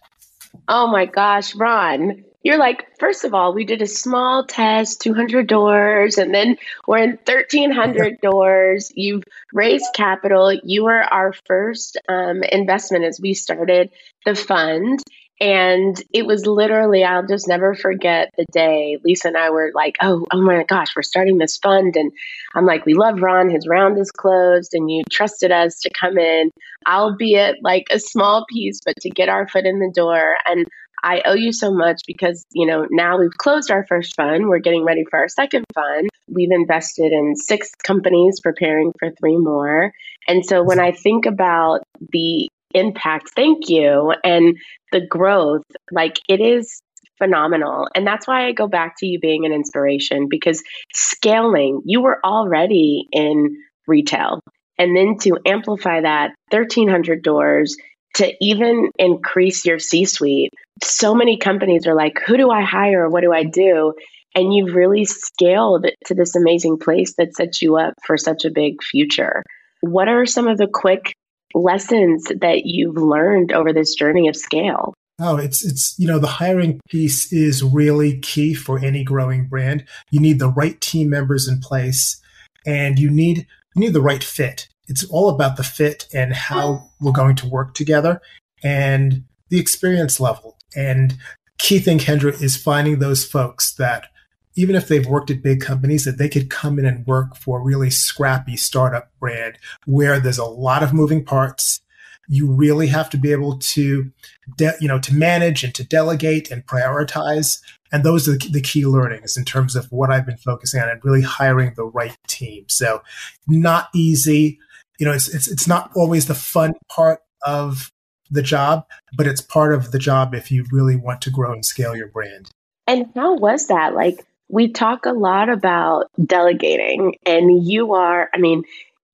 Oh my gosh, Ron you're like, first of all, we did a small test, 200 doors, and then we're in 1,300 doors. You've raised capital. You were our first um, investment as we started the fund. And it was literally, I'll just never forget the day Lisa and I were like, oh, oh my gosh, we're starting this fund. And I'm like, we love Ron. His round is closed, and you trusted us to come in, albeit like a small piece, but to get our foot in the door. And I owe you so much because, you know, now we've closed our first fund. We're getting ready for our second fund. We've invested in six companies, preparing for three more. And so when I think about the impact, thank you, and the growth, like it is phenomenal. And that's why I go back to you being an inspiration because scaling, you were already in retail. And then to amplify that 1,300 doors, to even increase your C suite. So many companies are like, who do I hire? What do I do? And you've really scaled to this amazing place that sets you up for such a big future. What are some of the quick lessons that you've learned over this journey of scale? Oh, it's it's you know the hiring piece is really key for any growing brand. You need the right team members in place, and you need you need the right fit it's all about the fit and how we're going to work together and the experience level. And key thing, Kendra, is finding those folks that even if they've worked at big companies, that they could come in and work for a really scrappy startup brand where there's a lot of moving parts. You really have to be able to, de- you know, to manage and to delegate and prioritize. And those are the, the key learnings in terms of what I've been focusing on and really hiring the right team. So not easy you know, it's, it's, it's not always the fun part of the job, but it's part of the job if you really want to grow and scale your brand. And how was that? Like, we talk a lot about delegating, and you are, I mean,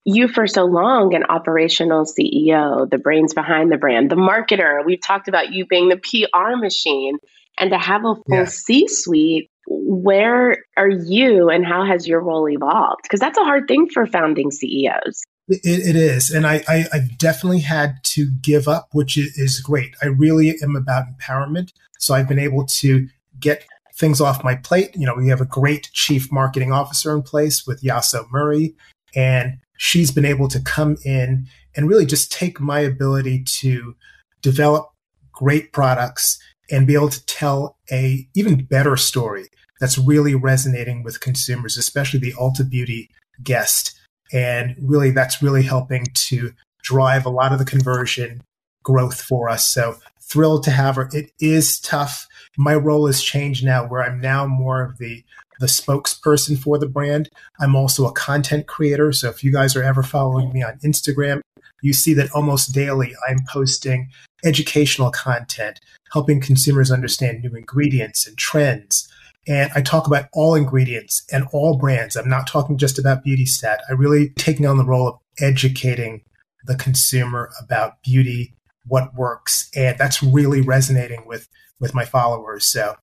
you for so long an operational CEO, the brains behind the brand, the marketer. We've talked about you being the PR machine and to have a full yeah. C suite. where are you and how has your role evolved? Because that's a hard thing for founding CEOs. It, it is. And I, I, have definitely had to give up, which is great. I really am about empowerment. So I've been able to get things off my plate. You know, we have a great chief marketing officer in place with Yaso Murray, and she's been able to come in and really just take my ability to develop great products and be able to tell a even better story that's really resonating with consumers, especially the Ulta Beauty guest. And really, that's really helping to drive a lot of the conversion growth for us. So thrilled to have her. It is tough. My role has changed now where I'm now more of the the spokesperson for the brand. I'm also a content creator. So if you guys are ever following me on Instagram, you see that almost daily I'm posting educational content, helping consumers understand new ingredients and trends. And I talk about all ingredients and all brands. I'm not talking just about BeautyStat. I really taking on the role of educating the consumer about beauty, what works, and that's really resonating with with my followers. So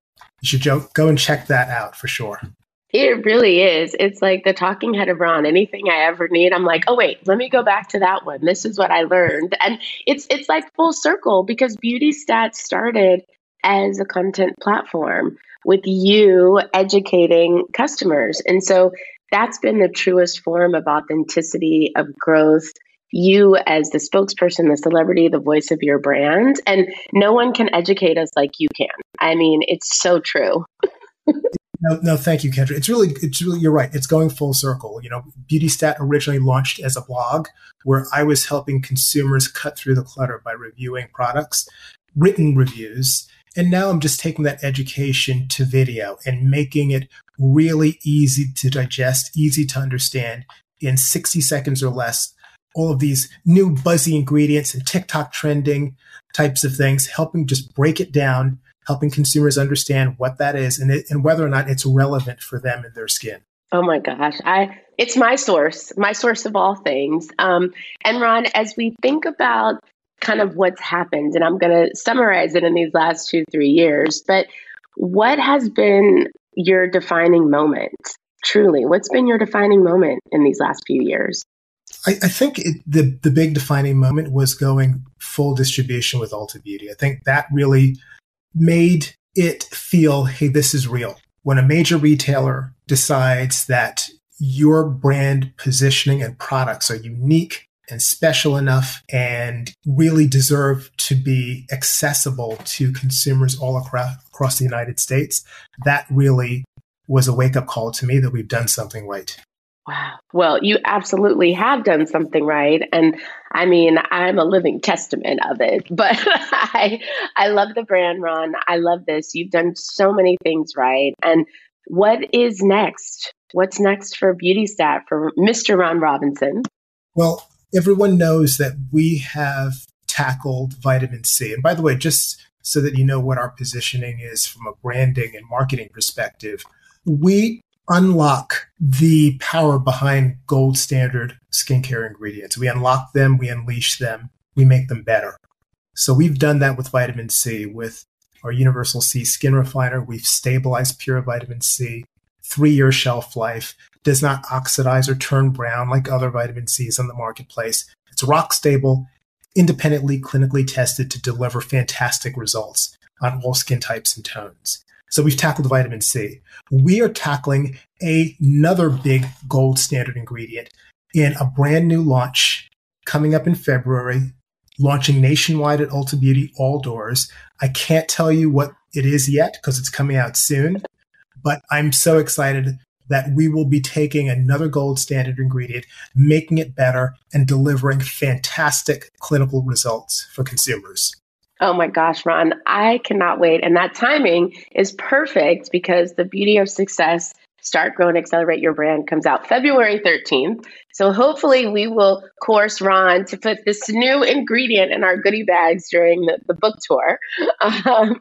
you should go and check that out for sure. It really is. It's like the talking head of Ron. Anything I ever need, I'm like, oh wait, let me go back to that one. This is what I learned, and it's it's like full circle because Beauty Stats started as a content platform with you educating customers, and so that's been the truest form of authenticity of growth. You as the spokesperson, the celebrity, the voice of your brand, and no one can educate us like you can. I mean, it's so true. No, no, thank you, Kendra. It's really, it's really, you're right. It's going full circle. You know, BeautyStat originally launched as a blog where I was helping consumers cut through the clutter by reviewing products, written reviews. And now I'm just taking that education to video and making it really easy to digest, easy to understand in 60 seconds or less. All of these new buzzy ingredients and TikTok trending types of things, helping just break it down helping consumers understand what that is and, it, and whether or not it's relevant for them and their skin. Oh my gosh, I it's my source, my source of all things. Um, and Ron, as we think about kind of what's happened, and I'm going to summarize it in these last two three years, but what has been your defining moment? Truly, what's been your defining moment in these last few years? I, I think it, the the big defining moment was going full distribution with Ulta Beauty. I think that really made it feel, hey, this is real. When a major retailer decides that your brand positioning and products are unique and special enough and really deserve to be accessible to consumers all across, across the United States, that really was a wake up call to me that we've done something right. Wow. Well, you absolutely have done something right. And I mean, I'm a living testament of it. But I I love the brand, Ron. I love this. You've done so many things right. And what is next? What's next for BeautyStat for Mr. Ron Robinson? Well, everyone knows that we have tackled vitamin C. And by the way, just so that you know what our positioning is from a branding and marketing perspective, we unlock the power behind gold standard skincare ingredients. We unlock them, we unleash them, we make them better. So we've done that with vitamin C with our Universal C skin refiner. We've stabilized pure vitamin C, three year shelf life, does not oxidize or turn brown like other vitamin C's on the marketplace. It's rock stable, independently clinically tested to deliver fantastic results on all skin types and tones. So we've tackled vitamin C. We are tackling another big gold standard ingredient in a brand new launch coming up in February, launching nationwide at Ulta Beauty all doors. I can't tell you what it is yet because it's coming out soon, but I'm so excited that we will be taking another gold standard ingredient, making it better, and delivering fantastic clinical results for consumers. Oh my gosh, Ron, I cannot wait. And that timing is perfect because the beauty of success Start, Grow, and Accelerate Your Brand comes out February 13th. So hopefully we will course Ron to put this new ingredient in our goodie bags during the, the book tour. Um,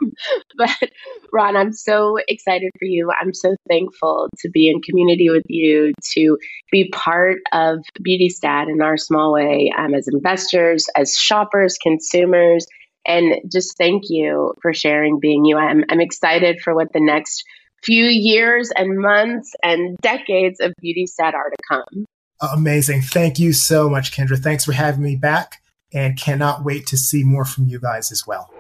but Ron, I'm so excited for you. I'm so thankful to be in community with you, to be part of BeautyStat in our small way um, as investors, as shoppers, consumers, and just thank you for sharing being you. I'm, I'm excited for what the next few years and months and decades of BeautyStat are to come. Amazing. Thank you so much, Kendra. Thanks for having me back and cannot wait to see more from you guys as well.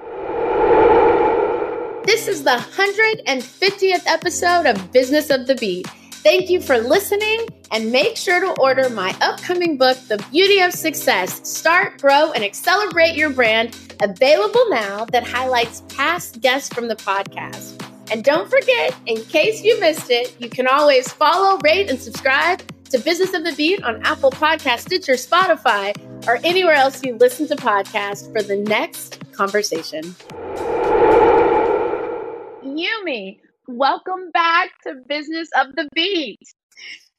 This is the 150th episode of Business of the Beat. Thank you for listening and make sure to order my upcoming book, The Beauty of Success Start, Grow, and Accelerate Your Brand, available now that highlights past guests from the podcast. And don't forget, in case you missed it, you can always follow, rate, and subscribe to Business of the Beat on Apple Podcast, Stitcher, Spotify, or anywhere else you listen to podcasts for the next conversation. Youmie, welcome back to Business of the Beat.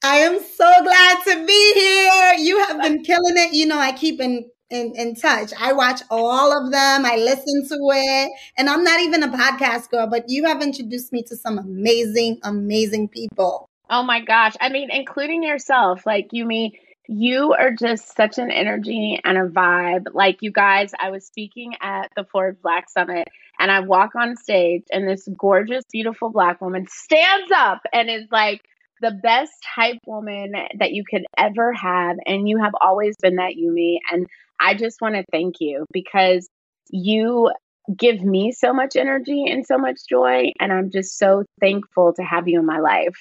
I am so glad to be here. You have been killing it. You know, I keep in, in, in touch. I watch all of them. I listen to it. And I'm not even a podcast girl, but you have introduced me to some amazing, amazing people. Oh my gosh. I mean, including yourself. Like, you Youmie, you are just such an energy and a vibe. Like, you guys, I was speaking at the Ford Black Summit and I walk on stage, and this gorgeous, beautiful black woman stands up and is like the best hype woman that you could ever have. And you have always been that, Youmie. And I just want to thank you because you give me so much energy and so much joy. And I'm just so thankful to have you in my life.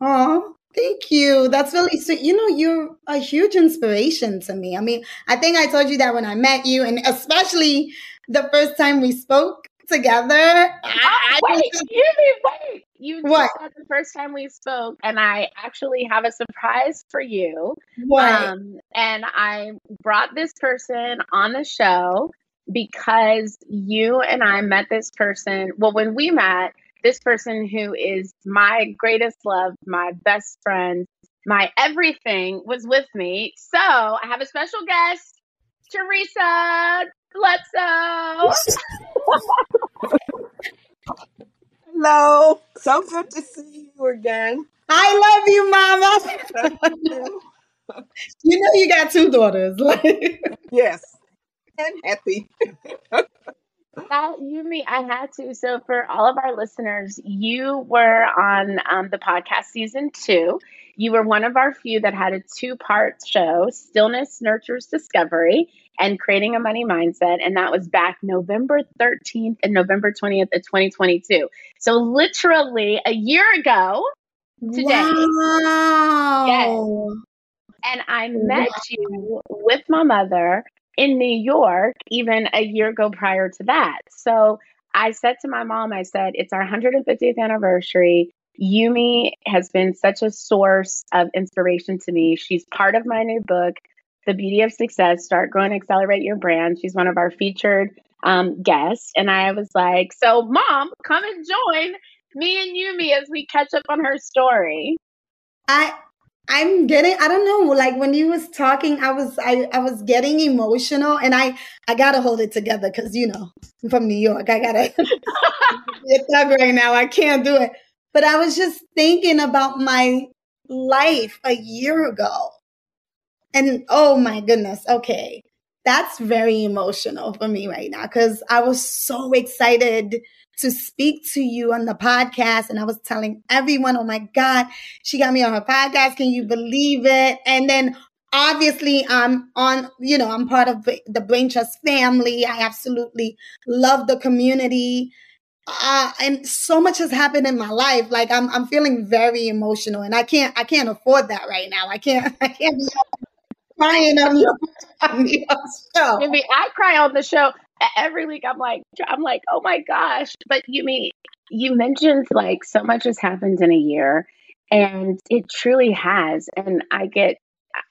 Oh, Thank you. That's really sweet. You know, you're a huge inspiration to me. I mean, I think I told you that when I met you, and especially the first time we spoke together. Oh, I, wait, just, you wait. You what? said the first time we spoke, and I actually have a surprise for you. What? Um, and I brought this person on the show because you and I met this person. Well, when we met, this person who is my greatest love, my best friend, my everything was with me. So I have a special guest, Teresa Bledsoe. Hello. So good to see you again. I love you, Mama. you know you got two daughters. yes. And happy. That you me, I had to. So for all of our listeners, you were on um, the podcast season two. You were one of our few that had a two-part show, Stillness Nurtures Discovery and Creating a Money Mindset. And that was back November 13th and November 20th of 2022. So literally a year ago today. Wow. Yes. And I met wow. you with my mother in New York even a year ago prior to that. So I said to my mom, I said, it's our 150th anniversary. Youmie has been such a source of inspiration to me. She's part of my new book, The Beauty of Success Start, Grow, and Accelerate Your Brand. She's one of our featured um, guests. And I was like, So, mom, come and join me and Youmie as we catch up on her story. I I'm getting I don't know like when you was talking I was I, I was getting emotional and I I gotta hold it together because you know I'm from New York I gotta get thug right now I can't do it but I was just thinking about my life a year ago and oh my goodness okay that's very emotional for me right now because I was so excited to speak to you on the podcast. And I was telling everyone, oh my God, she got me on her podcast. Can you believe it? And then obviously I'm on, you know, I'm part of the Brain Trust family. I absolutely love the community. Uh, and so much has happened in my life. Like I'm, I'm feeling very emotional and I can't, I can't afford that right now. I can't, I can't be crying on your, on your show. Maybe I cry on the show every week I'm like I'm like, oh my gosh. But you mean you mentioned like so much has happened in a year and it truly has. And I get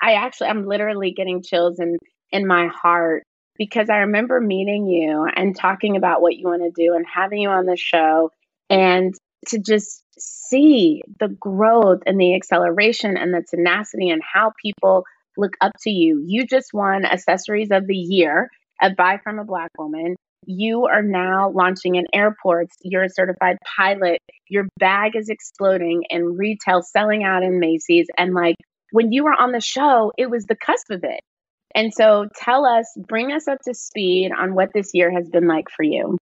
I actually I'm literally getting chills in in my heart because I remember meeting you and talking about what you want to do and having you on the show and to just see the growth and the acceleration and the tenacity and how people look up to you. You just won accessories of the year a buy from a black woman. You are now launching in airports. You're a certified pilot. Your bag is exploding in retail, selling out in Macy's. And like when you were on the show, it was the cusp of it. And so tell us, bring us up to speed on what this year has been like for you.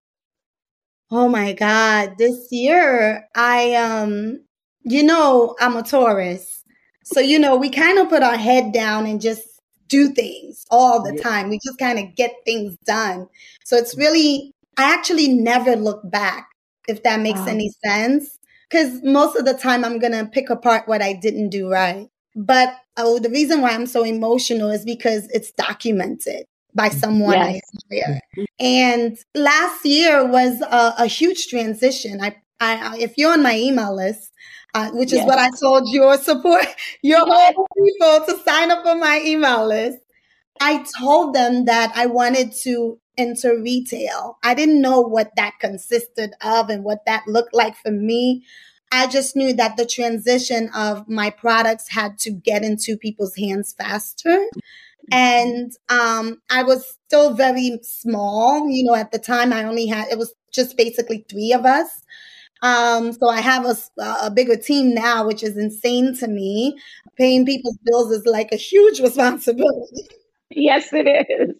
Oh my God. This year, I, um, you know, I'm a Taurus. So, you know, we kind of put our head down and just do things all the time. We just kind of get things done. So it's really, I actually never look back, if that makes wow. any sense. Because most of the time I'm going to pick apart what I didn't do right. But oh, the reason why I'm so emotional is because it's documented by mm-hmm. someone yes. I admire. Mm-hmm. And last year was a, a huge transition. I, I, if you're on my email list, uh, which is yes. what I told your support, your yes. people to sign up on my email list. I told them that I wanted to enter retail. I didn't know what that consisted of and what that looked like for me. I just knew that the transition of my products had to get into people's hands faster. And um, I was still very small. You know, at the time, I only had, it was just basically three of us. Um, so I have a, a bigger team now, which is insane to me. Paying people's bills is like a huge responsibility. Yes, it is.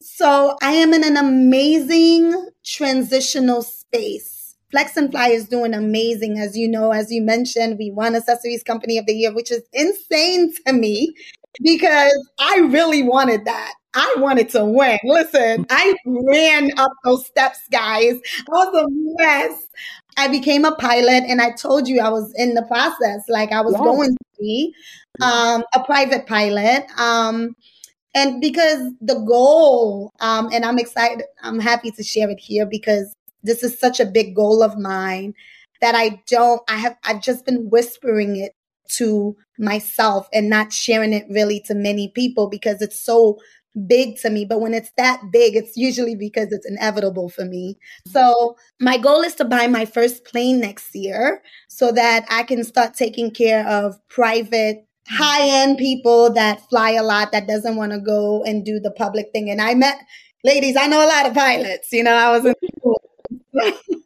So I am in an amazing transitional space. Flex and Fly is doing amazing. As you know, as you mentioned, we won Accessories Company of the Year, which is insane to me because I really wanted that. I wanted to win. Listen, I ran up those steps, guys. I was a mess. I became a pilot and I told you I was in the process. Like I was yes. going to be um, a private pilot. Um, and because the goal, um, and I'm excited, I'm happy to share it here because this is such a big goal of mine that I don't, I have, I've just been whispering it to myself and not sharing it really to many people because it's so big to me. But when it's that big, it's usually because it's inevitable for me. So my goal is to buy my first plane next year so that I can start taking care of private high end people that fly a lot that doesn't want to go and do the public thing. And I met ladies, I know a lot of pilots, you know, I was in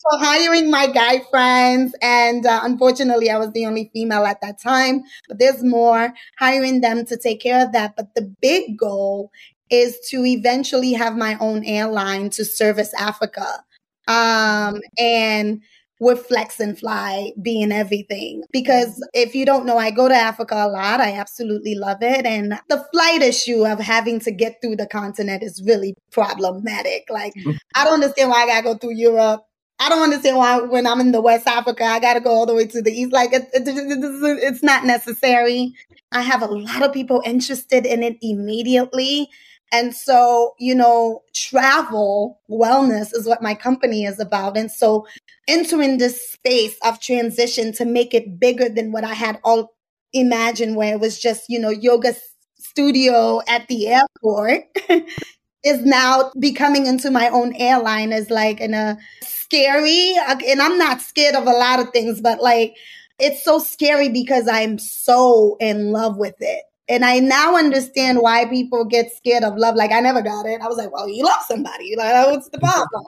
So hiring my guy friends, and uh, unfortunately, I was the only female at that time. But there's more hiring them to take care of that. But the big goal is to eventually have my own airline to service Africa. Um, and with Flex and Fly being everything. Because if you don't know, I go to Africa a lot. I absolutely love it. And the flight issue of having to get through the continent is really problematic. Like, I don't understand why I gotta go through Europe I don't understand why when I'm in the West Africa, I got to go all the way to the East. Like it, it, it, it's not necessary. I have a lot of people interested in it immediately. And so, you know, travel wellness is what my company is about. And so entering this space of transition to make it bigger than what I had all imagined, where it was just, you know, yoga studio at the airport is now becoming into my own airline is like in a scary and I'm not scared of a lot of things but like it's so scary because I'm so in love with it. And I now understand why people get scared of love. Like I never got it. I was like well you love somebody. Like what's the problem?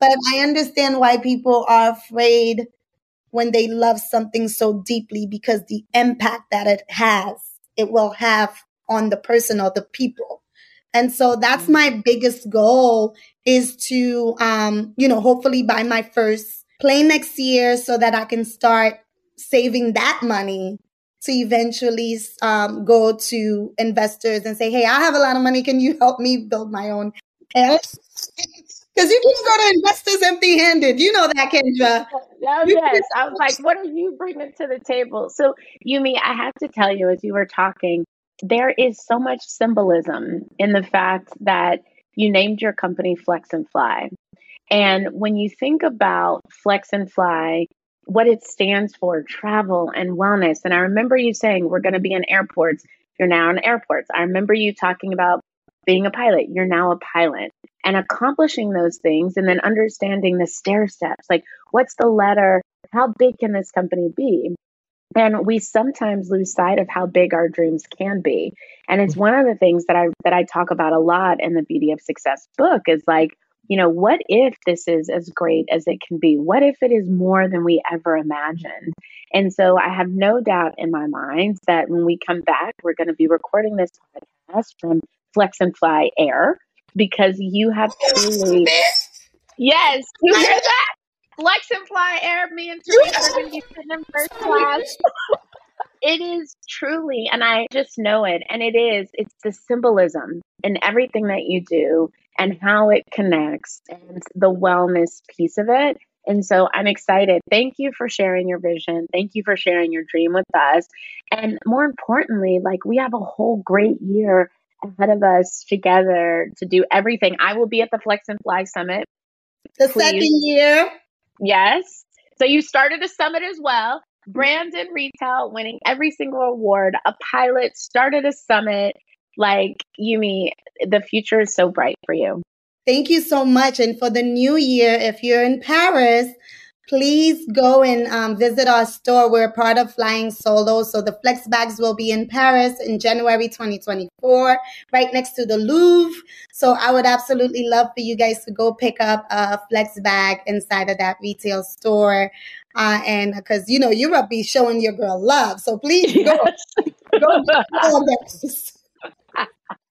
But I understand why people are afraid when they love something so deeply because the impact that it has it will have on the person or the people. And so that's mm. my biggest goal is to, um, you know, hopefully buy my first plane next year so that I can start saving that money to eventually um, go to investors and say, hey, I have a lot of money. Can you help me build my own? Because you can't go to investors empty handed. You know that, Kendra. Oh, yes. I was like, what are you bringing to the table? So, Youmie, I have to tell you, as you were talking, there is so much symbolism in the fact that you named your company Flex and Fly. And when you think about Flex and Fly, what it stands for, travel and wellness. And I remember you saying, we're going to be in airports. You're now in airports. I remember you talking about being a pilot. You're now a pilot and accomplishing those things and then understanding the stair steps. Like, what's the letter? How big can this company be? And we sometimes lose sight of how big our dreams can be. And it's one of the things that i that i talk about a lot in the beauty of success book is like you know what if this is as great as it can be? What if it is more than we ever imagined? And so i have no doubt in my mind that when we come back we're going to be recording this podcast from flex and fly air because you have oh, truly Yes, you hear that? Flex and Fly Air. Me and Teresa are going to be sitting in first class. it is truly, and I just know it. And it is. It's the symbolism in everything that you do and how it connects and the wellness piece of it. And so I'm excited. Thank you for sharing your vision. Thank you for sharing your dream with us. And more importantly, like we have a whole great year ahead of us together to do everything. I will be at the Flex and Fly Summit. The Please. second year. Yes. So you started a summit as well. Brandon Retail winning every single award, a pilot, started a summit. Like Youmie, the future is so bright for you. Thank you so much. And for the new year, if you're in Paris, please go and um, visit our store. We're part of Flying Solo. So the Flex bags will be in Paris in January 2024, right next to the Louvre. So I would absolutely love for you guys to go pick up a Flex bag inside of that retail store. Uh, and because, you know, Europe be showing your girl love. So please go. go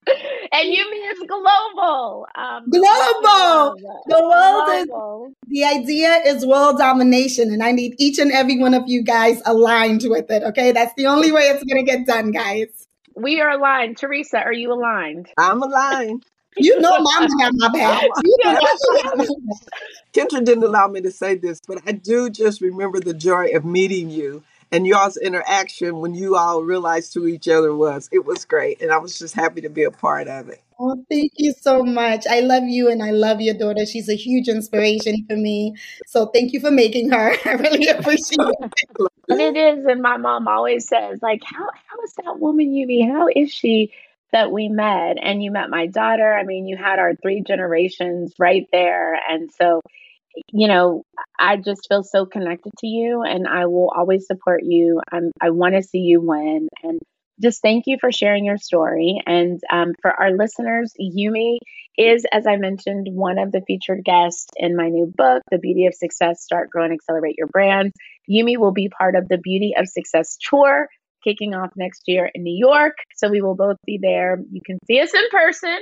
and Youmie is global. Um, global. The world global. is the idea is world domination, and I need each and every one of you guys aligned with it. Okay, that's the only way it's gonna get done, guys. We are aligned. Teresa, are you aligned? I'm aligned. You know, Mama got my back. Kendra didn't allow me to say this, but I do just remember the joy of meeting you and y'all's interaction when you all realized who each other was. It was great. And I was just happy to be a part of it. Oh, thank you so much. I love you and I love your daughter. She's a huge inspiration for me. So thank you for making her. I really appreciate it. And it is. And my mom always says, like, how how is that woman Youmie? How is she that we met? And you met my daughter. I mean, you had our three generations right there. And so you know, I just feel so connected to you and I will always support you. I'm, I want to see you win. And just thank you for sharing your story. And um, for our listeners, Youmie is, as I mentioned, one of the featured guests in my new book, The Beauty of Success Start, Grow, and Accelerate Your Brand. Youmie will be part of the Beauty of Success tour kicking off next year in New York. So we will both be there. You can see us in person.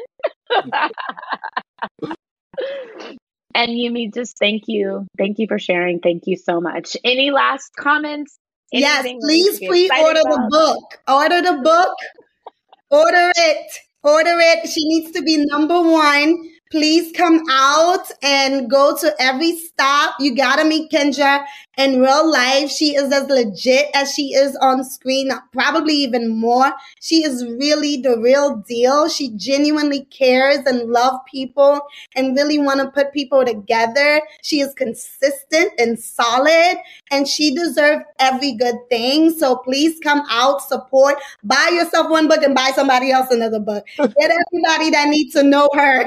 And Youmie, just thank you. Thank you for sharing. Thank you so much. Any last comments? Anything yes, please pre-order the book. Order the book. Order it. Order it. She needs to be number one please come out and go to every stop. You gotta meet Kendra in real life. She is as legit as she is on screen, probably even more. She is really the real deal. She genuinely cares and love people and really want to put people together. She is consistent and solid and she deserves every good thing. So please come out, support, buy yourself one book and buy somebody else another book. Get everybody that needs to know her.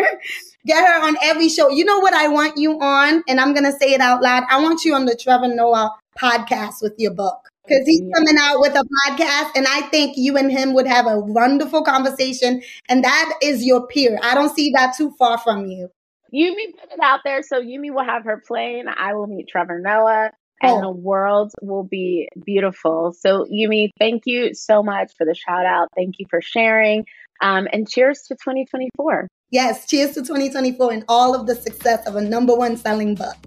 Get her on every show. You know what I want you on? And I'm going to say it out loud. I want you on the Trevor Noah podcast with your book because he's coming out with a podcast and I think you and him would have a wonderful conversation. And that is your peer. I don't see that too far from you. Youmie put it out there. So Youmie will have her plane. I will meet Trevor Noah and oh. the world will be beautiful. So Youmie, thank you so much for the shout out. Thank you for sharing. Um, and cheers to 2024. Yes, cheers to 2024 and all of the success of a number one selling book.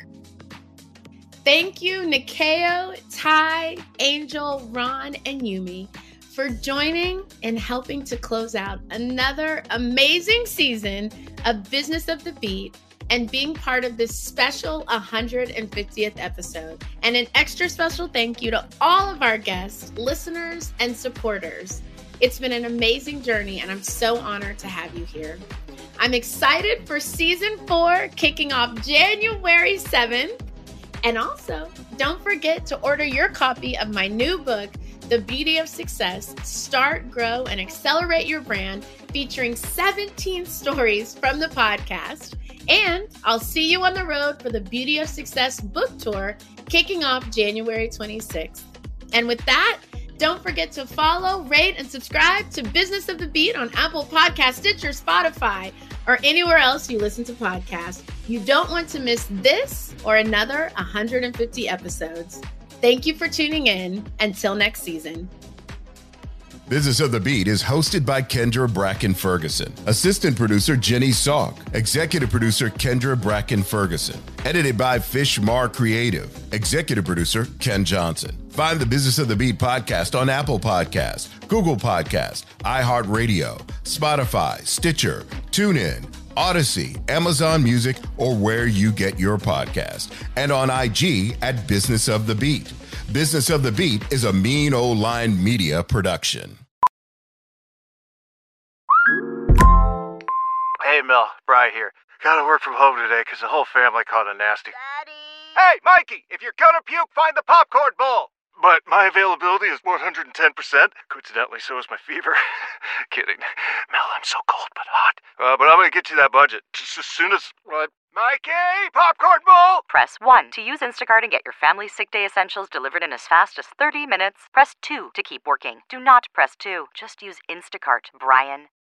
Thank you, Nyakio, Tai, Angel, Ron, and Youmie for joining and helping to close out another amazing season of Business of the Beat and being part of this special 150th episode. And an extra special thank you to all of our guests, listeners, and supporters. It's been an amazing journey, and I'm so honored to have you here. I'm excited for season four kicking off January 7th. And also, don't forget to order your copy of my new book, The Beauty of Success Start, Grow, and Accelerate Your Brand, featuring 17 stories from the podcast. And I'll see you on the road for the Beauty of Success book tour kicking off January 26th. And with that, don't forget to follow, rate, and subscribe to Business of the Beat on Apple Podcast, Stitcher, Spotify, or anywhere else you listen to podcasts. You don't want to miss this or another 150 episodes. Thank you for tuning in. Until next season. Business of the Beat is hosted by Kendra Bracken Ferguson, assistant producer Jenny Salk, executive producer Kendra Bracken Ferguson, edited by Fishmar Creative, executive producer Ken Johnson. Find the Business of the Beat podcast on Apple Podcasts, Google Podcasts, iHeartRadio, Spotify, Stitcher, TuneIn, Odyssey, Amazon Music, or where you get your podcast, and on IG at Business of the Beat. Business of the Beat is a mean old line media production. Hey, Mel, Bry here. Gotta work from home today because the whole family caught a nasty. Daddy! Hey, Mikey, if you're gonna puke, find the popcorn bowl! But my availability is 110%. Coincidentally, so is my fever. Kidding. Mel, I'm so cold but hot. Uh, but I'm gonna get you that budget just as soon as. Uh, Mikey, popcorn bowl! Press 1 to use Instacart and get your family sick day essentials delivered in as fast as 30 minutes. Press 2 to keep working. Do not press 2. Just use Instacart, Brian.